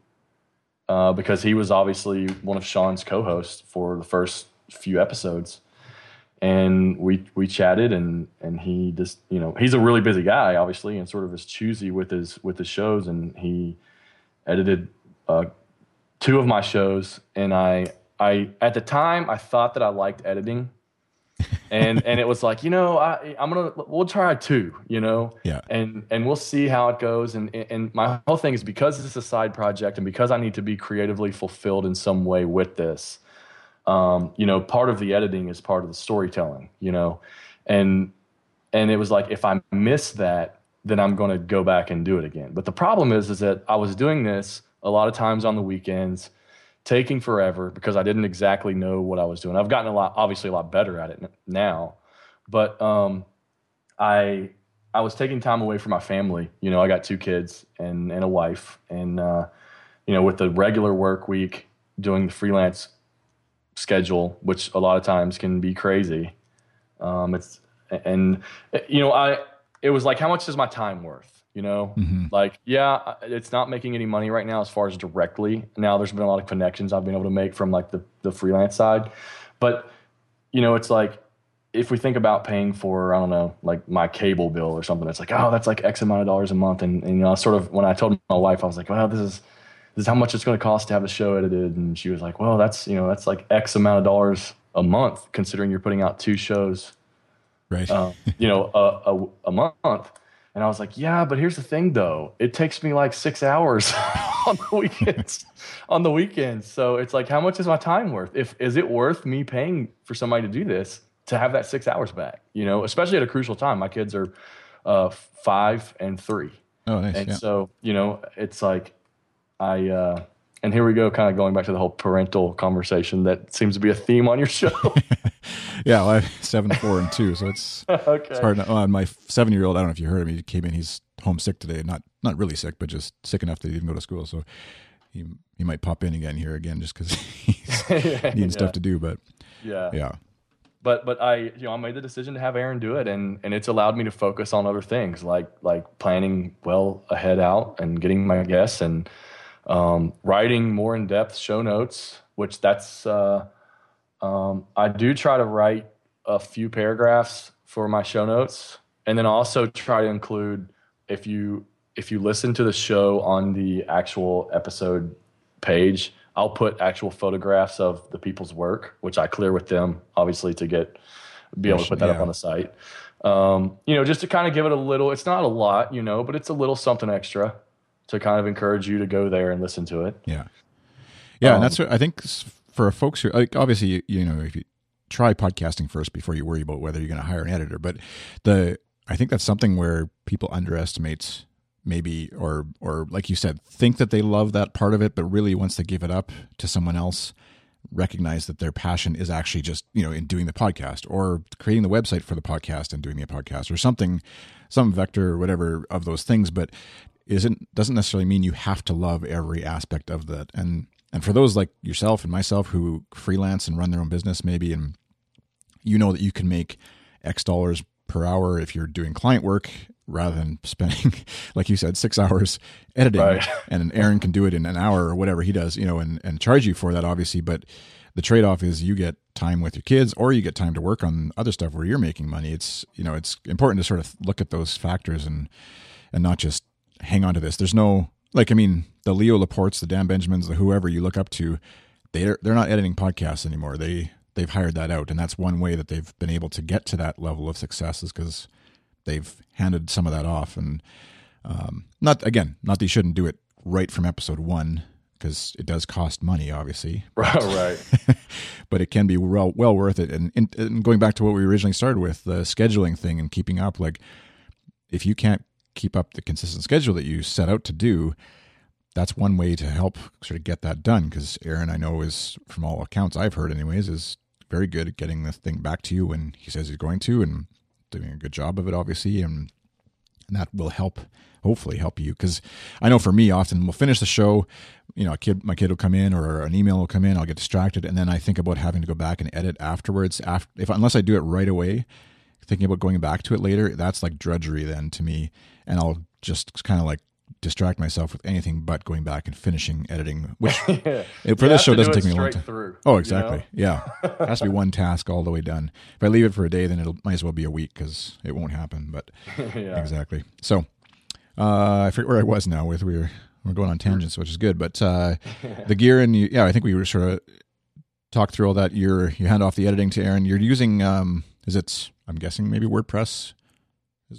uh, because he was obviously one of Sean's co-hosts for the first few episodes, and we we chatted, and and he just, you know, he's a really busy guy, obviously, and sort of is choosy with his with his shows, and he edited. Uh, two of my shows, and I I at the time I thought that I liked editing. and and it was like you know I I'm gonna we'll try two you know? Yeah. And and we'll see how it goes. And and my whole thing is because it's a side project and because I need to be creatively fulfilled in some way with this um you know part of the editing is part of the storytelling you know? And and it was like if I miss that then I'm going to go back and do it again. But the problem is is that I was doing this a lot of times on the weekends, taking forever because I didn't exactly know what I was doing. I've gotten a lot, obviously, a lot better at it now, but um, I I was taking time away from my family. You know, I got two kids and and a wife, and uh, you know, with the regular work week, doing the freelance schedule, which a lot of times can be crazy. Um, it's and you know, I it was like, how much is my time worth? You know, mm-hmm. like yeah, it's not making any money right now as far as directly. Now there's been a lot of connections I've been able to make from like the the freelance side, but you know, it's like if we think about paying for I don't know like my cable bill or something, it's like oh that's like X amount of dollars a month, and, and you know sort of when I told my wife I was like well this is this is how much it's going to cost to have a show edited, and she was like well that's you know that's like X amount of dollars a month considering you're putting out two shows, right? Uh, you know a, a, a month. And I was like, yeah, but here's the thing though. It takes me like six hours on the weekends. on the weekends. So it's like, how much is my time worth? If is it worth me paying for somebody to do this? to have that six hours back, you know, especially at a crucial time. My kids are uh, five and three. Oh, nice. And yeah. so, you know, it's like I, uh, and here we go, kind of going back to the whole parental conversation that seems to be a theme on your show. yeah, well, seven, four, and two, so it's okay. it's hard. To, uh, my seven-year-old, I don't know if you heard him. He came in. He's homesick today. Not not really sick, but just sick enough that he didn't go to school. So he he might pop in again here again just because he's needing yeah. stuff to do. But yeah, yeah but but I you know I made the decision to have Aaron do it, and and it's allowed me to focus on other things like like planning well ahead out and getting my guests and um, writing more in depth show notes, which that's uh, um, I do try to write a few paragraphs for my show notes, and then also try to include if you if you listen to the show on the actual episode page I'll put actual photographs of the people's work, which I clear with them, obviously, to get be able to put that yeah. up on the site. Um, you know, just to kind of give it a little. It's not a lot, you know, but it's a little something extra to kind of encourage you to go there and listen to it. Yeah, yeah, um, and that's what I think for folks who like obviously you, you know if you try podcasting first before you worry about whether you're going to hire an editor, but the I think that's something where people underestimate maybe or or like you said think that they love that part of it but really once they give it up to someone else recognize that their passion is actually just you know in doing the podcast or creating the website for the podcast and doing the podcast or something some vector or whatever of those things but isn't doesn't necessarily mean you have to love every aspect of that. And and for those like yourself and myself who freelance and run their own business maybe and you know that you can make x dollars per hour if you're doing client work rather than spending, like you said, six hours editing. Right. And Aaron can do it in an hour or whatever he does, you know, and, and charge you for that, obviously. But the trade off is you get time with your kids or you get time to work on other stuff where you're making money. It's, you know, it's important to sort of look at those factors and, and not just hang on to this. There's no, like, I mean, the Leo Laportes, the Dan Benjamins, the whoever you look up to, they're, they're not editing podcasts anymore. They, they've hired that out. And that's one way that they've been able to get to that level of success is because they've handed some of that off. And um, not again, not that you shouldn't do it right from episode one because it does cost money, obviously. right. but it can be well, well worth it. And, and, and going back to what we originally started with, the scheduling thing and keeping up, like if you can't keep up the consistent schedule that you set out to do, that's one way to help sort of get that done. Because Aaron, I know, is from all accounts I've heard, anyways, is very good at getting the thing back to you when he says he's going to, and doing a good job of it, obviously, and, and that will help, hopefully, help you. Because I know for me, often we'll finish the show, you know, a kid, my kid will come in or an email will come in, I'll get distracted, and then I think about having to go back and edit afterwards. After, if unless I do it right away, thinking about going back to it later, that's like drudgery then to me, and I'll just kind of like distract myself with anything but going back and finishing editing, which for this show doesn't do take me a long time. Through, oh, exactly. You know? yeah, it has to be one task all the way done. If I leave it for a day, then it might as well be a week because it won't happen. But yeah. exactly. So uh, I forget where I was now. With we were we're going on tangents, which is good. But uh, the gear and you, yeah, I think we were sort of talked through all that. You're you hand off the editing to Aaron. You're using um, is it? I'm guessing maybe WordPress.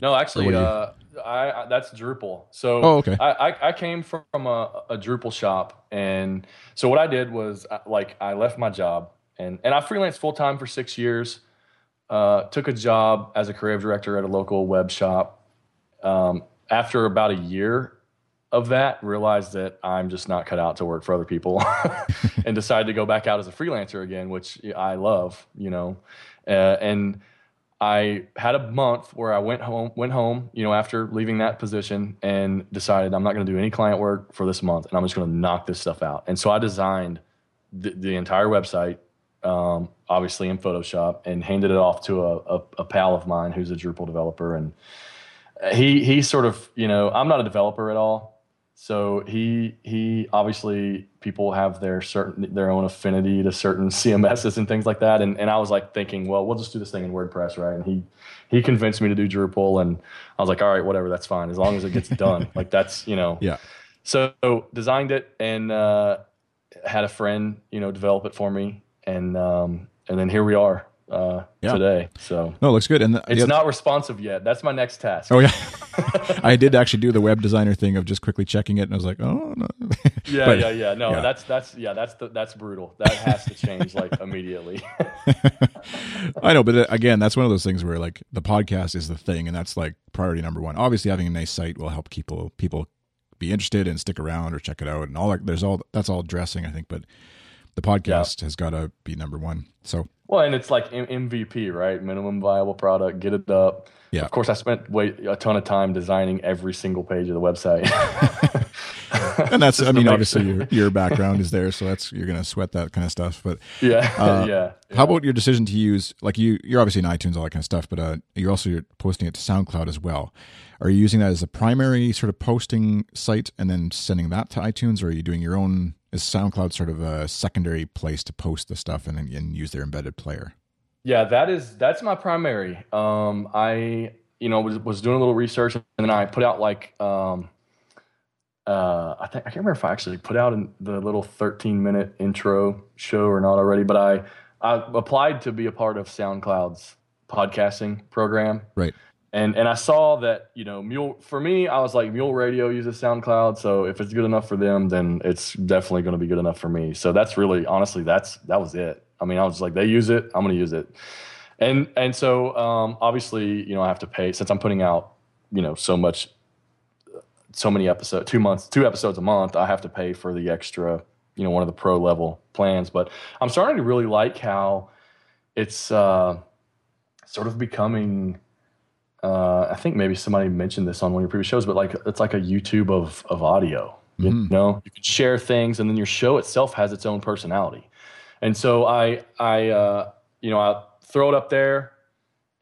No, actually, uh, I, I, that's Drupal. So oh, okay. I, I, I came from a, a, Drupal shop, and so what I did was uh, like I left my job and and I freelanced full time for six years. Uh, took a job as a creative director at a local web shop. Um, after about a year of that, realized that I'm just not cut out to work for other people, and decided to go back out as a freelancer again, which I love. You know, uh, and I had a month where I went home, went home, you know, after leaving that position, and decided I'm not going to do any client work for this month, and I'm just going to knock this stuff out. And so I designed the, the entire website, um, obviously in Photoshop, and handed it off to a, a, a pal of mine who's a Drupal developer, and he he sort of, you know, I'm not a developer at all, so he he obviously people have their certain their own affinity to certain CMSs and things like that. And and I was like thinking, well, we'll just do this thing in WordPress, right? And he he convinced me to do Drupal, and I was like, all right, whatever, that's fine, as long as it gets done. like that's you know, yeah. So designed it and uh, had a friend you know develop it for me, and um, and then here we are uh, yeah. today. So no, it looks good. And the, it's not responsive yet. That's my next task. Oh yeah, I did actually do the web designer thing of just quickly checking it, and I was like, oh no. yeah, but, yeah, yeah. No, yeah. that's that's yeah, that's the, that's brutal. That has to change like immediately. I know, but uh, again, that's one of those things where like the podcast is the thing, and that's like priority number one. Obviously, having a nice site will help people people be interested and stick around or check it out, and all that. There's all that's all dressing, I think, but the podcast yeah. has got to be number one. So well, and it's like MVP, right? Minimum viable product. Get it up. Yeah. Of course, I spent way, a ton of time designing every single page of the website. and that's, I mean, obviously your, your background is there, so that's you're gonna sweat that kind of stuff. But yeah, uh, yeah, yeah. How about your decision to use like you? You're obviously in iTunes, all that kind of stuff, but uh, you're also you're posting it to SoundCloud as well. Are you using that as a primary sort of posting site and then sending that to iTunes, or are you doing your own is SoundCloud sort of a secondary place to post the stuff and, and use their embedded player? Yeah, that is that's my primary. Um, I you know was was doing a little research and then I put out like um, uh, I think I can't remember if I actually put out in the little 13 minute intro show or not already, but I I applied to be a part of SoundCloud's podcasting program. Right and and I saw that you know Mule for me I was like Mule Radio uses SoundCloud. So if it's good enough for them then it's definitely going to be good enough for me. So that's really honestly that's that was it. I mean I was like they use it I'm going to use it. And and so um, obviously you know I have to pay since I'm putting out you know so much so many episodes two months two episodes a month I have to pay for the extra you know one of the pro level plans. But I'm starting to really like how it's uh, sort of becoming uh, I think maybe somebody mentioned this on one of your previous shows, but like it's like a YouTube of of audio. You mm. know, you can share things, and then your show itself has its own personality. And so I I uh, you know I throw it up there,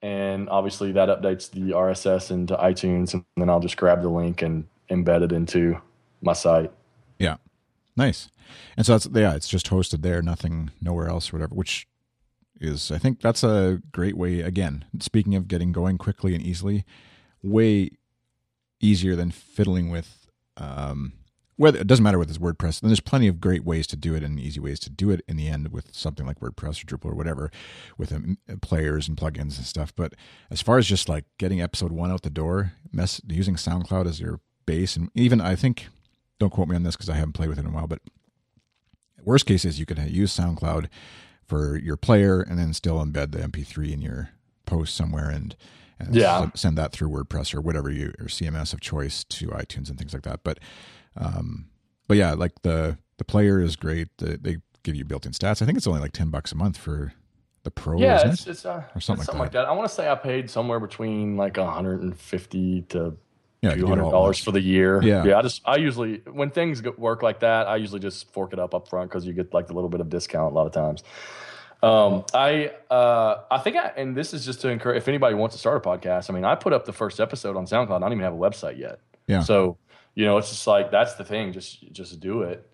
and obviously that updates the RSS into iTunes, and then I'll just grab the link and embed it into my site. Yeah, nice. And so that's yeah, it's just hosted there, nothing, nowhere else, or whatever. Which is I think that's a great way again speaking of getting going quickly and easily way easier than fiddling with um whether it doesn't matter with this WordPress and there's plenty of great ways to do it and easy ways to do it in the end with something like WordPress or Drupal or whatever with um, players and plugins and stuff. But as far as just like getting episode 1 out the door mess using SoundCloud as your base and even I think don't quote me on this because I haven't played with it in a while but worst case is you could use SoundCloud for your player and then still embed the MP3 in your post somewhere and, and yeah. send that through WordPress or whatever you or CMS of choice to iTunes and things like that. But um, but yeah, like the the player is great. The, they give you built-in stats. I think it's only like ten bucks a month for the pro. Yeah, it's, it? it's uh, or something, it's like, something that. like, that. I want to say I paid somewhere between like 150 to yeah, two hundred dollars for the year. Yeah, yeah. I just I usually when things work like that, I usually just fork it up up front because you get like a little bit of discount a lot of times. Um, I uh, I think I, and this is just to encourage if anybody wants to start a podcast. I mean, I put up the first episode on SoundCloud. I don't even have a website yet. Yeah. So you know, it's just like that's the thing. Just just do it,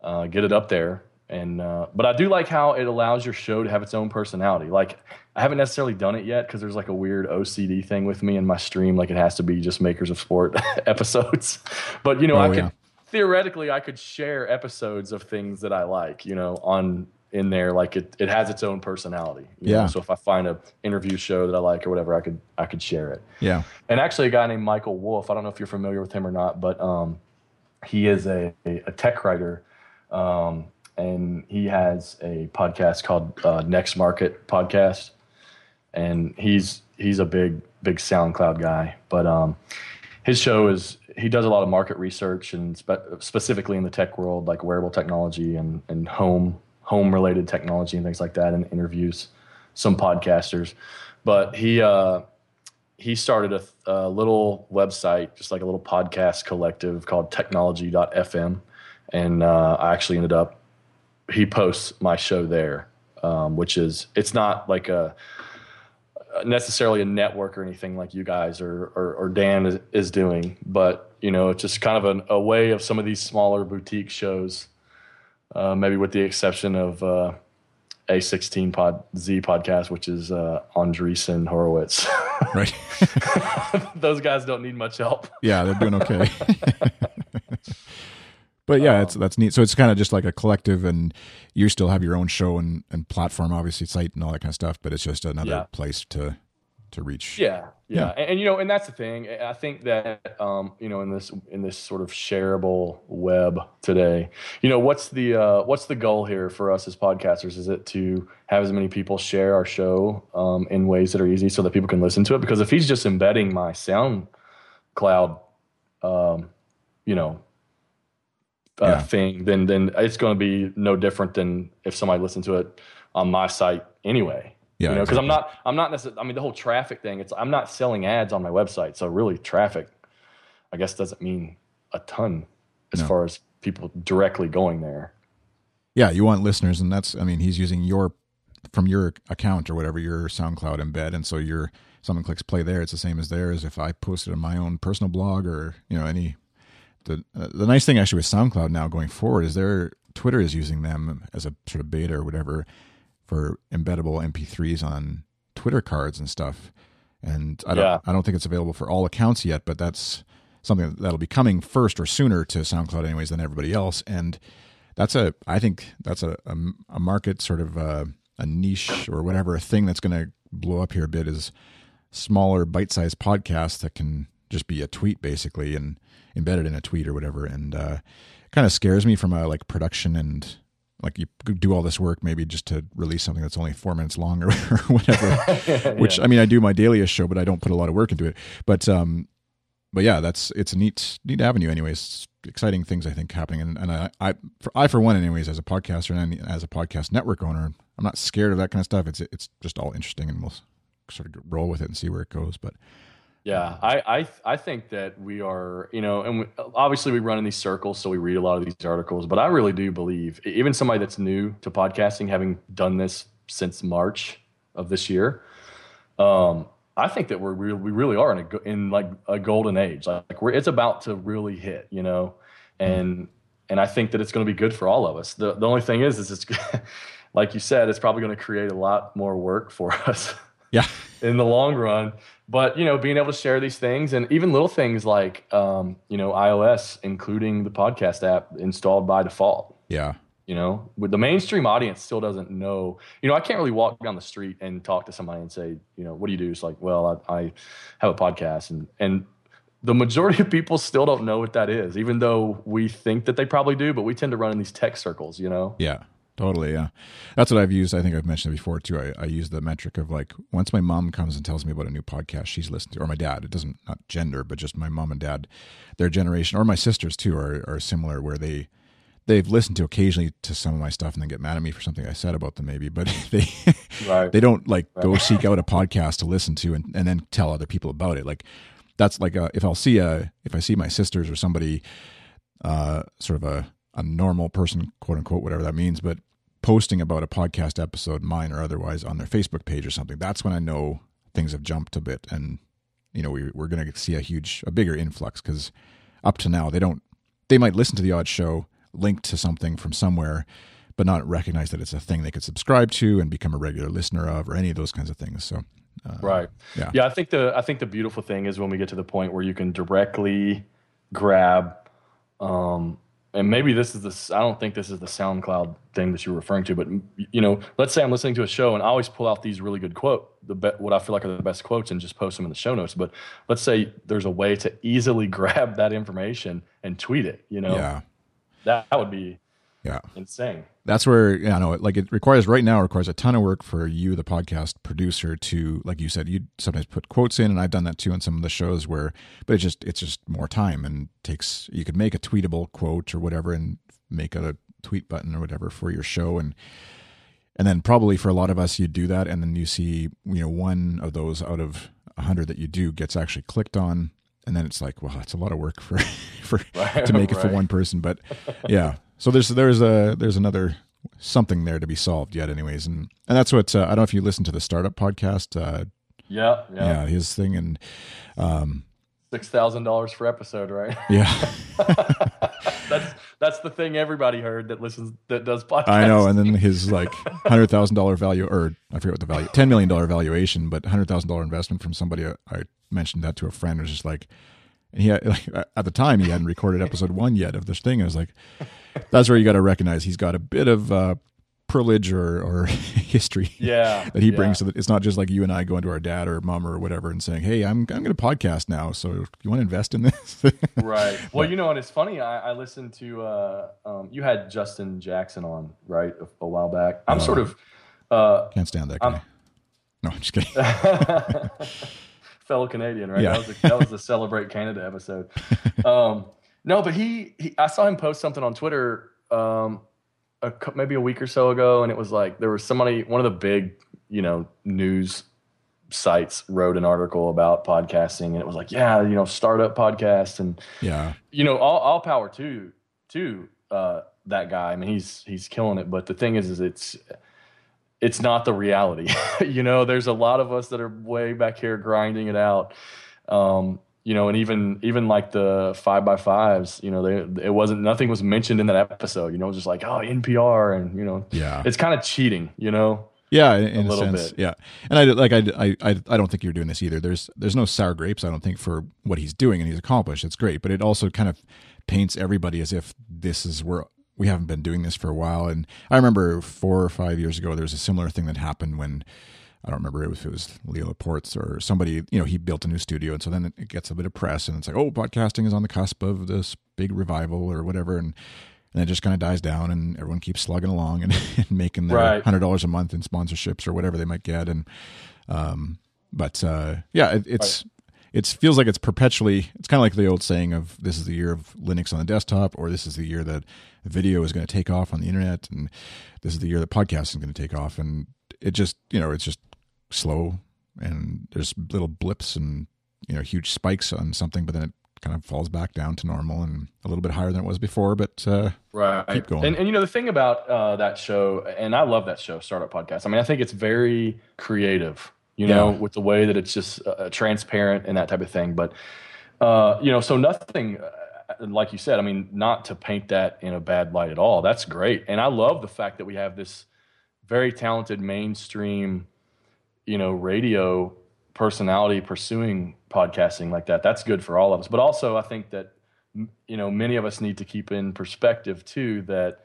uh, get it up there, and uh, but I do like how it allows your show to have its own personality. Like I haven't necessarily done it yet because there's like a weird OCD thing with me in my stream. Like it has to be just makers of sport episodes. But you know, oh, I could yeah. theoretically I could share episodes of things that I like. You know, on in there like it, it has its own personality yeah know? so if i find a interview show that i like or whatever i could i could share it yeah and actually a guy named michael wolf i don't know if you're familiar with him or not but um, he is a, a, tech writer um, and he has a podcast called uh, next market podcast and he's he's a big big soundcloud guy but um, his show is he does a lot of market research and spe- specifically in the tech world like wearable technology and, and home home related technology and things like that and interviews. some podcasters, but he uh, he started a, a, little website, just like a little podcast collective called Technology.fm, and uh, I actually ended up he posts my show there, um, which is it's not like a necessarily a network or anything like you guys or or, or Dan is, is, doing, but you know it's just kind of an, a way of some of these smaller boutique shows, uh, maybe with the exception of. Uh, a16 pod Z podcast, which is uh, Andreessen Horowitz. right. Those guys don't need much help. Yeah, they're doing okay. but yeah, um, it's that's neat. So it's kind of just like a collective, and you still have your own show and, and platform, obviously site and all that kind of stuff. But it's just another yeah. place to to reach. Yeah, yeah, yeah. And, and, you know, and that's the thing. I think that um, you know, in this in this sort of shareable web today, you know, what's the uh, what's the goal here for us as podcasters? Is it to have as many people share our show um, in ways that are easy so that people can listen to it? Because if he's just embedding my SoundCloud, um, you know, uh, yeah. thing, then then it's going to be no different than if somebody listened to it on my site anyway. Yeah, you know, because exactly. I'm not, I'm not necessarily. I mean, the whole traffic thing. It's I'm not selling ads on my website, so really, traffic, I guess, doesn't mean a ton as no. far as people directly going there. Yeah, you want listeners, and that's. I mean, he's using your from your account or whatever your SoundCloud embed, and so your someone clicks play there. It's the same as theirs. If I posted on my own personal blog or you know any. The uh, the nice thing actually with SoundCloud now going forward is their Twitter is using them as a sort of beta or whatever for embeddable MP3s on Twitter cards and stuff. And I don't yeah. I don't think it's available for all accounts yet, but that's something that'll be coming first or sooner to SoundCloud anyways than everybody else. And that's a I think that's a a, a market sort of a, uh, a niche or whatever a thing that's going to blow up here a bit is smaller bite-sized podcasts that can just be a tweet basically and embedded in a tweet or whatever. And uh, kind of scares me from a like production and like you do all this work maybe just to release something that's only four minutes long or, or whatever which i mean i do my daily show but i don't put a lot of work into it. But um but yeah that's it's a neat neat avenue anyways. Exciting things i think happening. And, and i i for, I for one anyways as a podcaster and as a podcast network owner i'm not scared of that kind of stuff. It's it's just all interesting and we'll sort of roll with it and see where it goes. But yeah, I, I I think that we are, you know, and we, obviously we run in these circles, so we read a lot of these articles. But I really do believe, even somebody that's new to podcasting, having done this since March of this year, um, I think that we're we really are in a in like a golden age. Like we're it's about to really hit, you know, and and I think that it's going to be good for all of us. The the only thing is, is it's like you said, it's probably going to create a lot more work for us. Yeah. in the long run but you know being able to share these things and even little things like um, you know ios including the podcast app installed by default. Yeah. You know with the mainstream audience still doesn't know. You know i can't really walk down the street and talk to somebody and say you know what do you do? It's like well i, I have a podcast. And and the majority of people still don't know what that is even though we think that they probably do but we tend to run in these tech circles you know? Yeah Totally, yeah. That's what I've used. I think I've mentioned it before too. I, I use the metric of like once my mom comes and tells me about a new podcast she's listened to, or my dad. It doesn't not gender, but just my mom and dad, their generation, or my sisters too, are are similar where they they've listened to occasionally to some of my stuff and then get mad at me for something I said about them maybe, but they right. they don't like right. go seek out a podcast to listen to and, and then tell other people about it. Like that's like a, if I'll see a if I see my sisters or somebody uh sort of a a normal person, quote unquote, whatever that means, but posting about a podcast episode, mine or otherwise, on their Facebook page or something, that's when I know things have jumped a bit, and you know we, we're going to see a huge, a bigger influx because up to now they don't, they might listen to the odd show linked to something from somewhere, but not recognize that it's a thing they could subscribe to and become a regular listener of, or any of those kinds of things. So. Uh, right. Yeah. Yeah. I think the I think the beautiful thing is when we get to the point where you can directly grab um, and maybe this is the I don't think this is the SoundCloud thing that you're referring to, but you know, let's say I'm listening to a show and I always pull out these really good quote, the be, what I feel like are the best quotes, and just post them in the show notes. But let's say there's a way to easily grab that information and tweet it. You know, yeah, that, that would be yeah. Insane. That's where yeah, I know like it requires right now requires a ton of work for you the podcast producer to like you said you sometimes put quotes in and I've done that too on some of the shows where but it's just it's just more time and takes you could make a tweetable quote or whatever and make a tweet button or whatever for your show and and then probably for a lot of us, you do that, and then you see you know one of those out of a hundred that you do gets actually clicked on, and then it's like, well, that's a lot of work for for Right, to make it for one person. But yeah, so there's there's a there's another something there to be solved yet, anyways, and and that's what uh, I don't know if you listen to the startup podcast. Uh, Yeah, yeah. yeah, his thing, and um, Six thousand dollars for episode, right? yeah. that's that's the thing everybody heard that listens that does podcasts. I know, and then his like hundred thousand dollar value, or I forget what the value, ten million dollar valuation, but hundred thousand dollar investment from somebody. I, I mentioned that to a friend. Was just like, and he had, like, at the time he hadn't recorded episode one yet of this thing. I was like, that's where you got to recognize he's got a bit of uh, privilege or or history. Yeah, That he yeah. brings to that it's not just like you and I going to our dad or mom or whatever and saying, "Hey, I'm I'm going to podcast now, so you want to invest in this?" Right. Well, you know, and it's funny. I, I listened to uh, um, you had Justin Jackson on right a, a while back. I'm sort of uh, Can't stand that guy. no, I'm just kidding. Fellow Canadian, right? Yeah. That was the, that was the Celebrate Canada episode. Um, no, but he, he, I saw him post something on Twitter um, a, maybe a week or so ago, and it was like there was somebody, one of the big, you know, news sites wrote an article about podcasting, and it was like, yeah, you know, startup podcast, and Yeah, you know, all, all power to to uh, that guy. I mean, he's he's killing it. But the thing is, is it's it's not the reality. you know, there's a lot of us that are way back here grinding it out. Um, you know, and even even like the 5by5s, you know, they it wasn't nothing was mentioned in that episode. You know, it was just like oh NPR, and you know, yeah. it's kind of cheating. You know, Yeah, in, a, little sense. bit. Yeah, and I like I I I don't think you're doing this either. There's there's no sour grapes. I don't think for what he's doing and he's accomplished. It's great, but it also kind of paints everybody as if this is where we haven't been doing this for a while. And I remember four or five years ago, there was a similar thing that happened when. I don't remember if it was Leo Laporte or somebody, you know, he built a new studio. And so then it gets a bit of press and it's like, oh, podcasting is on the cusp of this big revival or whatever. And, and it just kind of dies down and everyone keeps slugging along and, and making their Right. hundred dollars a month in sponsorships or whatever they might get. And, um, but, uh, yeah, it, it's, it feels like it's perpetually, it's kind of like the old saying of this is the year of Linux on the desktop, or this is the year that video is going to take off on the internet. And this is the year that podcasting is going to take off. And it just, you know, it's just slow and there's little blips and, you know, huge spikes on something, but then it kind of falls back down to normal and a little bit higher than it was before. But, uh, right Keep going. And, and you know the thing about uh, that show and i love that show startup podcast i mean i think it's very creative you know Yeah. with the way that it's just uh, transparent and that type of thing. But uh, you know so nothing uh, like you said i mean not to paint that in a bad light at all. That's great. And i love the fact that we have this very talented mainstream you know radio personality pursuing podcasting like that. That's good for all of us. But also i think that you know many of us need to keep in perspective too that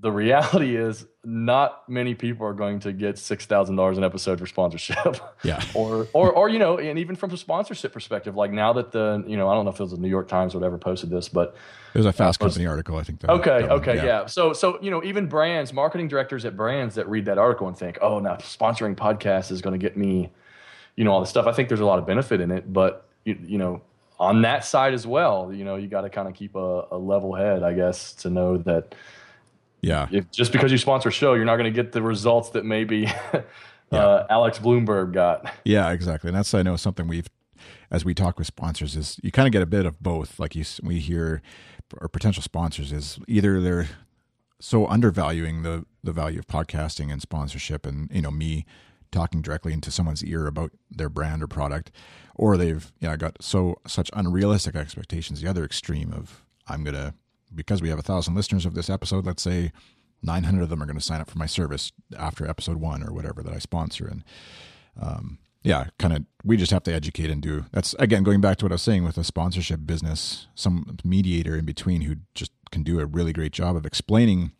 the reality is not many people are going to get six thousand dollars an episode for sponsorship yeah, or or or you know and even from a sponsorship perspective like now that the you know i don't know if it was the new york times or whatever posted this but it was a fast uh, was- company article. I think. That, Okay, that okay, yeah. So, so you know, even brands, marketing directors at brands that read that article and think, "Oh, now sponsoring podcasts is going to get me, you know, all this stuff." I think there's a lot of benefit in it, but you, you know, on that side as well, you know, you got to kind of keep a, a level head, I guess, to know that Yeah. if just because you sponsor a show, you're not going to get the results that maybe uh, Alex Blumberg got. Yeah, exactly. And that's I know something we've as we talk with sponsors is you kind of get a bit of both. Like you we hear or potential sponsors is either they're so undervaluing the the value of podcasting and sponsorship and you know me talking directly into someone's ear about their brand or product or they've you know got so such unrealistic expectations the other extreme of i'm going to because we have a thousand listeners of this episode let's say 900 of them are going to sign up for my service after episode one or whatever that i sponsor and um, yeah, kind of, we just have to educate and do. That's again going back to what I was saying with a sponsorship business, some mediator in between who just can do a really great job of explaining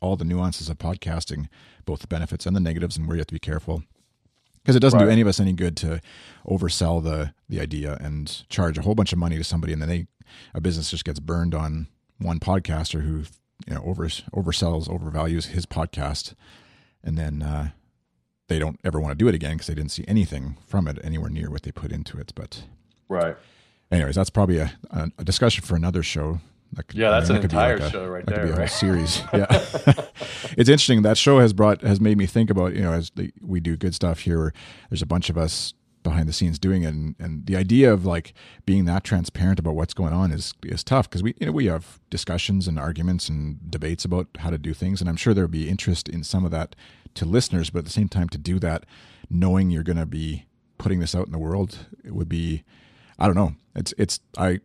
all the nuances of podcasting, both the benefits and the negatives, and where you have to be careful. Because it doesn't do any of us any good to oversell the the idea and charge a whole bunch of money to somebody, and then they a business just gets burned on one podcaster who you know over oversells, overvalues his podcast, and then uh, they don't ever want to do it again because they didn't see anything from it anywhere near what they put into it. But Right. anyways, that's probably a, a, discussion for another show. That could, yeah, that's an entire like a, show right that there. Could be a right? whole series. Yeah, it's interesting. That show has brought has made me think about you know as the, we do good stuff here. There's a bunch of us behind the scenes doing it, and, and the idea of like being that transparent about what's going on is is tough because we you know we have discussions and arguments and debates about how to do things, and I'm sure there would be interest in some of that to listeners, but at the same time to do that, knowing you're going to be putting this out in the world, it would be I don't know. It's it's I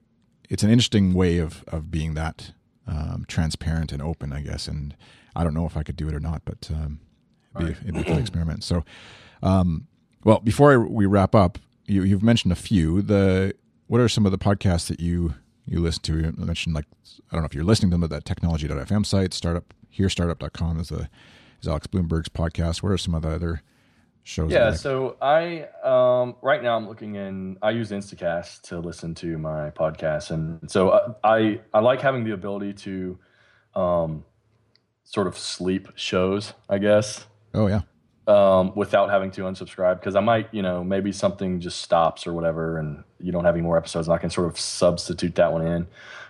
it's an interesting way of of being that um, transparent and open, I guess. And I don't know if I could do it or not, but um, it'd, be, it'd be a good experiment. So, um, well, before I, we wrap up, you, you've mentioned a few. The what are some of the podcasts that you you listen to? You mentioned like I don't know if you're listening to them at that technology.fm site, startup hearstartup.com is the is Alex Blumberg's podcast. What are some of the other shows? Yeah, so I um, right now I'm looking in. I use Instacast to listen to my podcast, and so I I, I like having the ability to um, sort of sleep shows. I guess. Oh yeah. Um, without having to unsubscribe because I might, you know, maybe something just stops or whatever, and you don't have any more episodes, and I can sort of substitute that one in.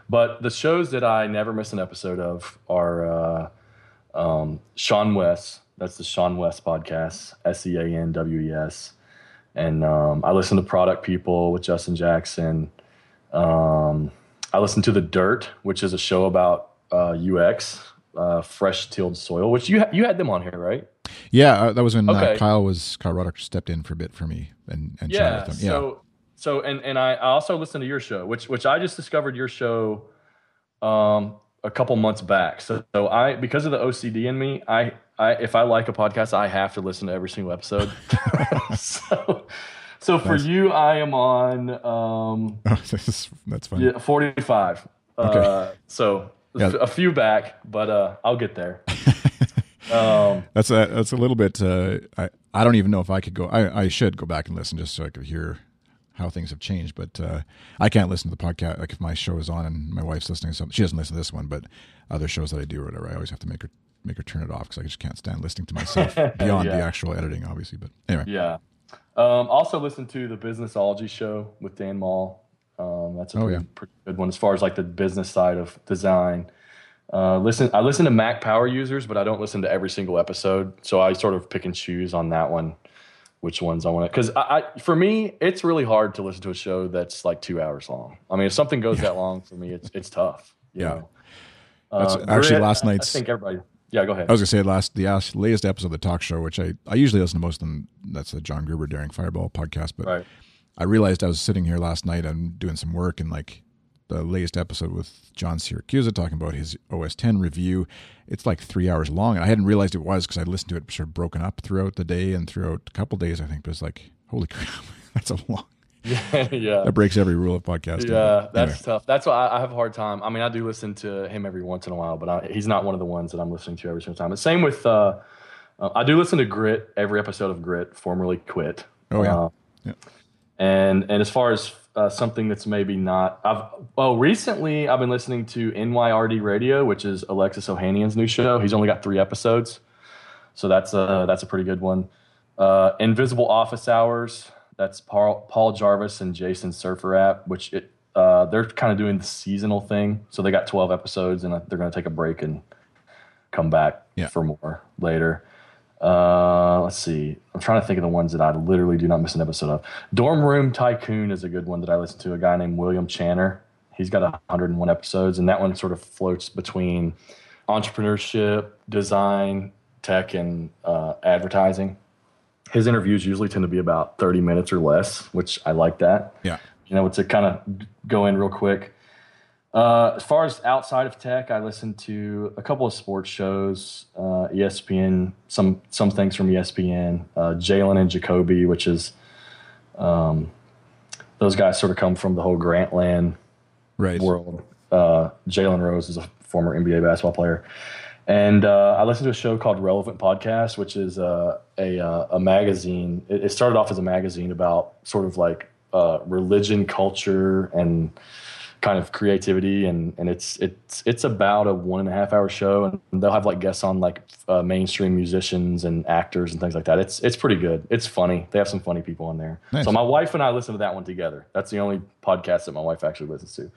But the shows that I never miss an episode of are uh, um, seanwes. that's the seanwes podcast, S E A N W E S. And um, I listen to Product People with Justin Jackson. Um, I listen to The Dirt, which is a show about uh, UX, uh, fresh tilled soil, which you ha- you had them on here, right? Yeah, uh, that was when uh. Kyle was Kyle Ruddock stepped in for a bit for me and, and yeah, with them. Yeah. So so and and I, I also listened to your show, which which I just discovered your show um, a couple months back. So, so I because of the OCD in me, I I if I like a podcast, I have to listen to every single episode. so, so for nice. you, I am on. Um, oh, that's, that's funny. Yeah, forty-five. Okay. Uh, so yeah. a few back, but uh, I'll get there. um, that's a that's a little bit. Uh, I I don't even know if I could go. I I should go back and listen just so I could hear how things have changed. But uh, I can't listen to the podcast. Like if my show is on and my wife's listening to something, she doesn't listen to this one, but other shows that I do or whatever, I always have to make her make her turn it off because I just can't stand listening to myself beyond yeah. the actual editing, obviously. But anyway, yeah. Um, also, listen to the Businessology show with Dan Mall. Um, that's a oh, pretty, yeah. pretty, good one as far as like the business side of design. Uh, listen, I listen to Mac Power users, but I don't listen to every single episode. So I sort of pick and choose on that one, which ones I want to. Because I, I, for me, it's really hard to listen to a show that's like two hours long. I mean, if something goes yeah. that long for me, it's it's tough. yeah. Uh, actually last night's. I think everybody. Yeah, go ahead. I was gonna say last the last, latest episode of the talk show, which I, I usually listen to most of them. That's the John Gruber Daring Fireball podcast. But right. I realized I was sitting here last night and doing some work and like the latest episode with John Siracusa talking about his OS 10 review. It's like three hours long, and I hadn't realized it was because I listened to it sort of broken up throughout the day and throughout a couple days. I think, but it's like holy crap, that's a long yeah, yeah. That breaks every rule of podcasting. Yeah, that's anyway. tough. That's why I, I, have a hard time. I mean, I do listen to him every once in a while, but I, he's not one of the ones that I'm listening to every single time. The same with, uh, uh, I do listen to Grit, every episode of Grit, formerly Quit. Oh, yeah. Uh, yeah. And, and as far as uh, something that's maybe not, I've, well, recently I've been listening to NYRD Radio, which is Alexis Ohanian's new show. He's only got three episodes. So that's a, that's a pretty good one. Uh, Invisible Office Hours that's Paul, Paul Jarvis and Jason SurfrApp, which it, uh, they're kind of doing the seasonal thing. So they got 12 episodes and they're going to take a break and come back yeah. for more later. Uh, let's see. I'm trying to think of the ones that I literally do not miss an episode of. Dorm Room Tycoon is a good one that I listen to. A guy named William Channer. He's got 101 episodes, and that one sort of floats between entrepreneurship, design, tech, and uh, advertising his interviews usually tend to be about 30 minutes or less, which I like that. Yeah. You know, to kind of go in real quick. Uh, as far as outside of tech, I listen to a couple of sports shows, uh, ESPN, some some things from ESPN, uh, Jalen and Jacoby, which is um, those guys sort of come from the whole Grantland right. world. Uh, Jalen Rose is a former NBA basketball player. And uh, I listened to a show called Relevant Podcast, which is uh, a uh, a magazine. It, it, started off as a magazine about sort of like uh, religion, culture, and kind of creativity and and it's it's it's about a one and a half hour show and they'll have like guests on like uh, mainstream musicians and actors and things like that. It's it's pretty good. It's funny. They have some funny people on there. Nice. so my wife and i listen to that one together. That's the only podcast that my wife actually listens to.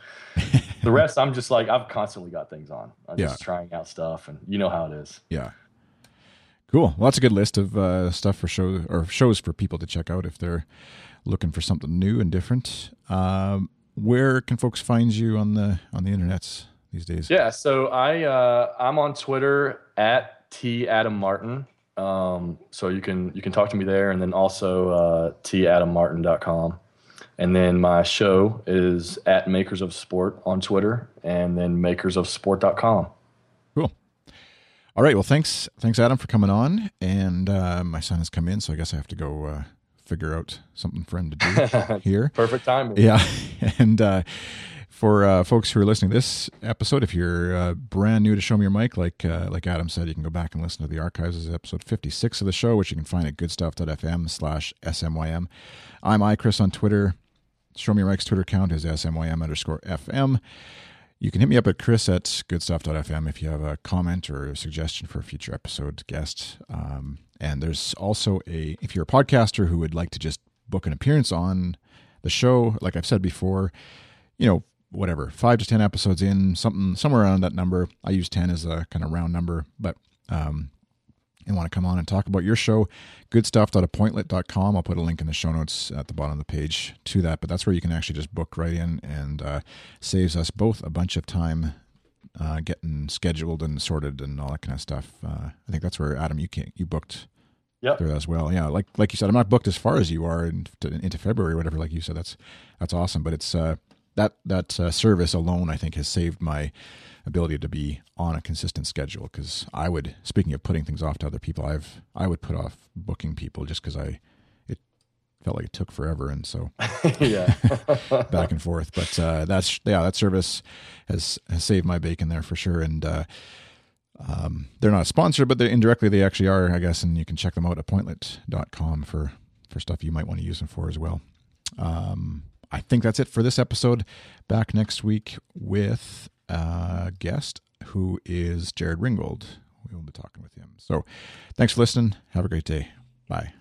The rest i'm just like i've constantly got things on. I'm yeah. just trying out stuff and you know how it is. Yeah. Cool. Well that's a good list of uh, stuff for shows or shows for people to check out if they're looking for something new and different. Um, where can folks find you on the on the internets these days? Yeah, so I uh, I'm on Twitter at t adam martin. Um, so you can you can talk to me there, and then also uh, tadammartin.com. And then my show is at Makers of Sport on Twitter, and then makersofsport.com. Cool. All right. Well, thanks, thanks, Adam, for coming on. And uh, my son has come in, so I guess I have to go uh, figure out something for him to do here. Perfect timing. Yeah, and uh, for uh, folks who are listening to this episode, if you're uh, brand new to Show Me Your Mic, like uh, like Adam said, you can go back and listen to the archives. This is episode 56 of the show, which you can find at goodstuff.fm slash smym. I'm iChris on Twitter. Show Me Your Mic's Twitter account is smym underscore fm. You can hit me up at chris at goodstuff.fm if you have a comment or a suggestion for a future episode guest. Um, and there's also a, if you're a podcaster who would like to just book an appearance on the show, like I've said before, you know, whatever, five to 10 episodes in, something, somewhere around that number. I use 10 as a kind of round number, but, um, and want to come on and talk about your show, goodstuff.appointlet.com. I'll put a link in the show notes at the bottom of the page to that, but that's where you can actually just book right in and uh, saves us both a bunch of time uh, getting scheduled and sorted and all that kind of stuff. Uh, I think that's where Adam you can you booked yep. there as well. Yeah, like like you said, I'm not booked as far as you are into, into February or whatever. Like you said, that's that's awesome. But it's uh, that that uh, service alone, I think, has saved my ability to be on a consistent schedule because I would speaking of putting things off to other people I've I would put off booking people just because I it felt like it took forever and so yeah back and forth but uh, that's yeah that service has has saved my bacon there for sure and uh, um, they're not a sponsor but they indirectly they actually are I guess and you can check them out at appointlet.com for for stuff you might want to use them for as well um, I think that's it for this episode. Back next week with a guest who is Jared Ringgold. We will be talking with him. So thanks for listening. Have a great day. Bye.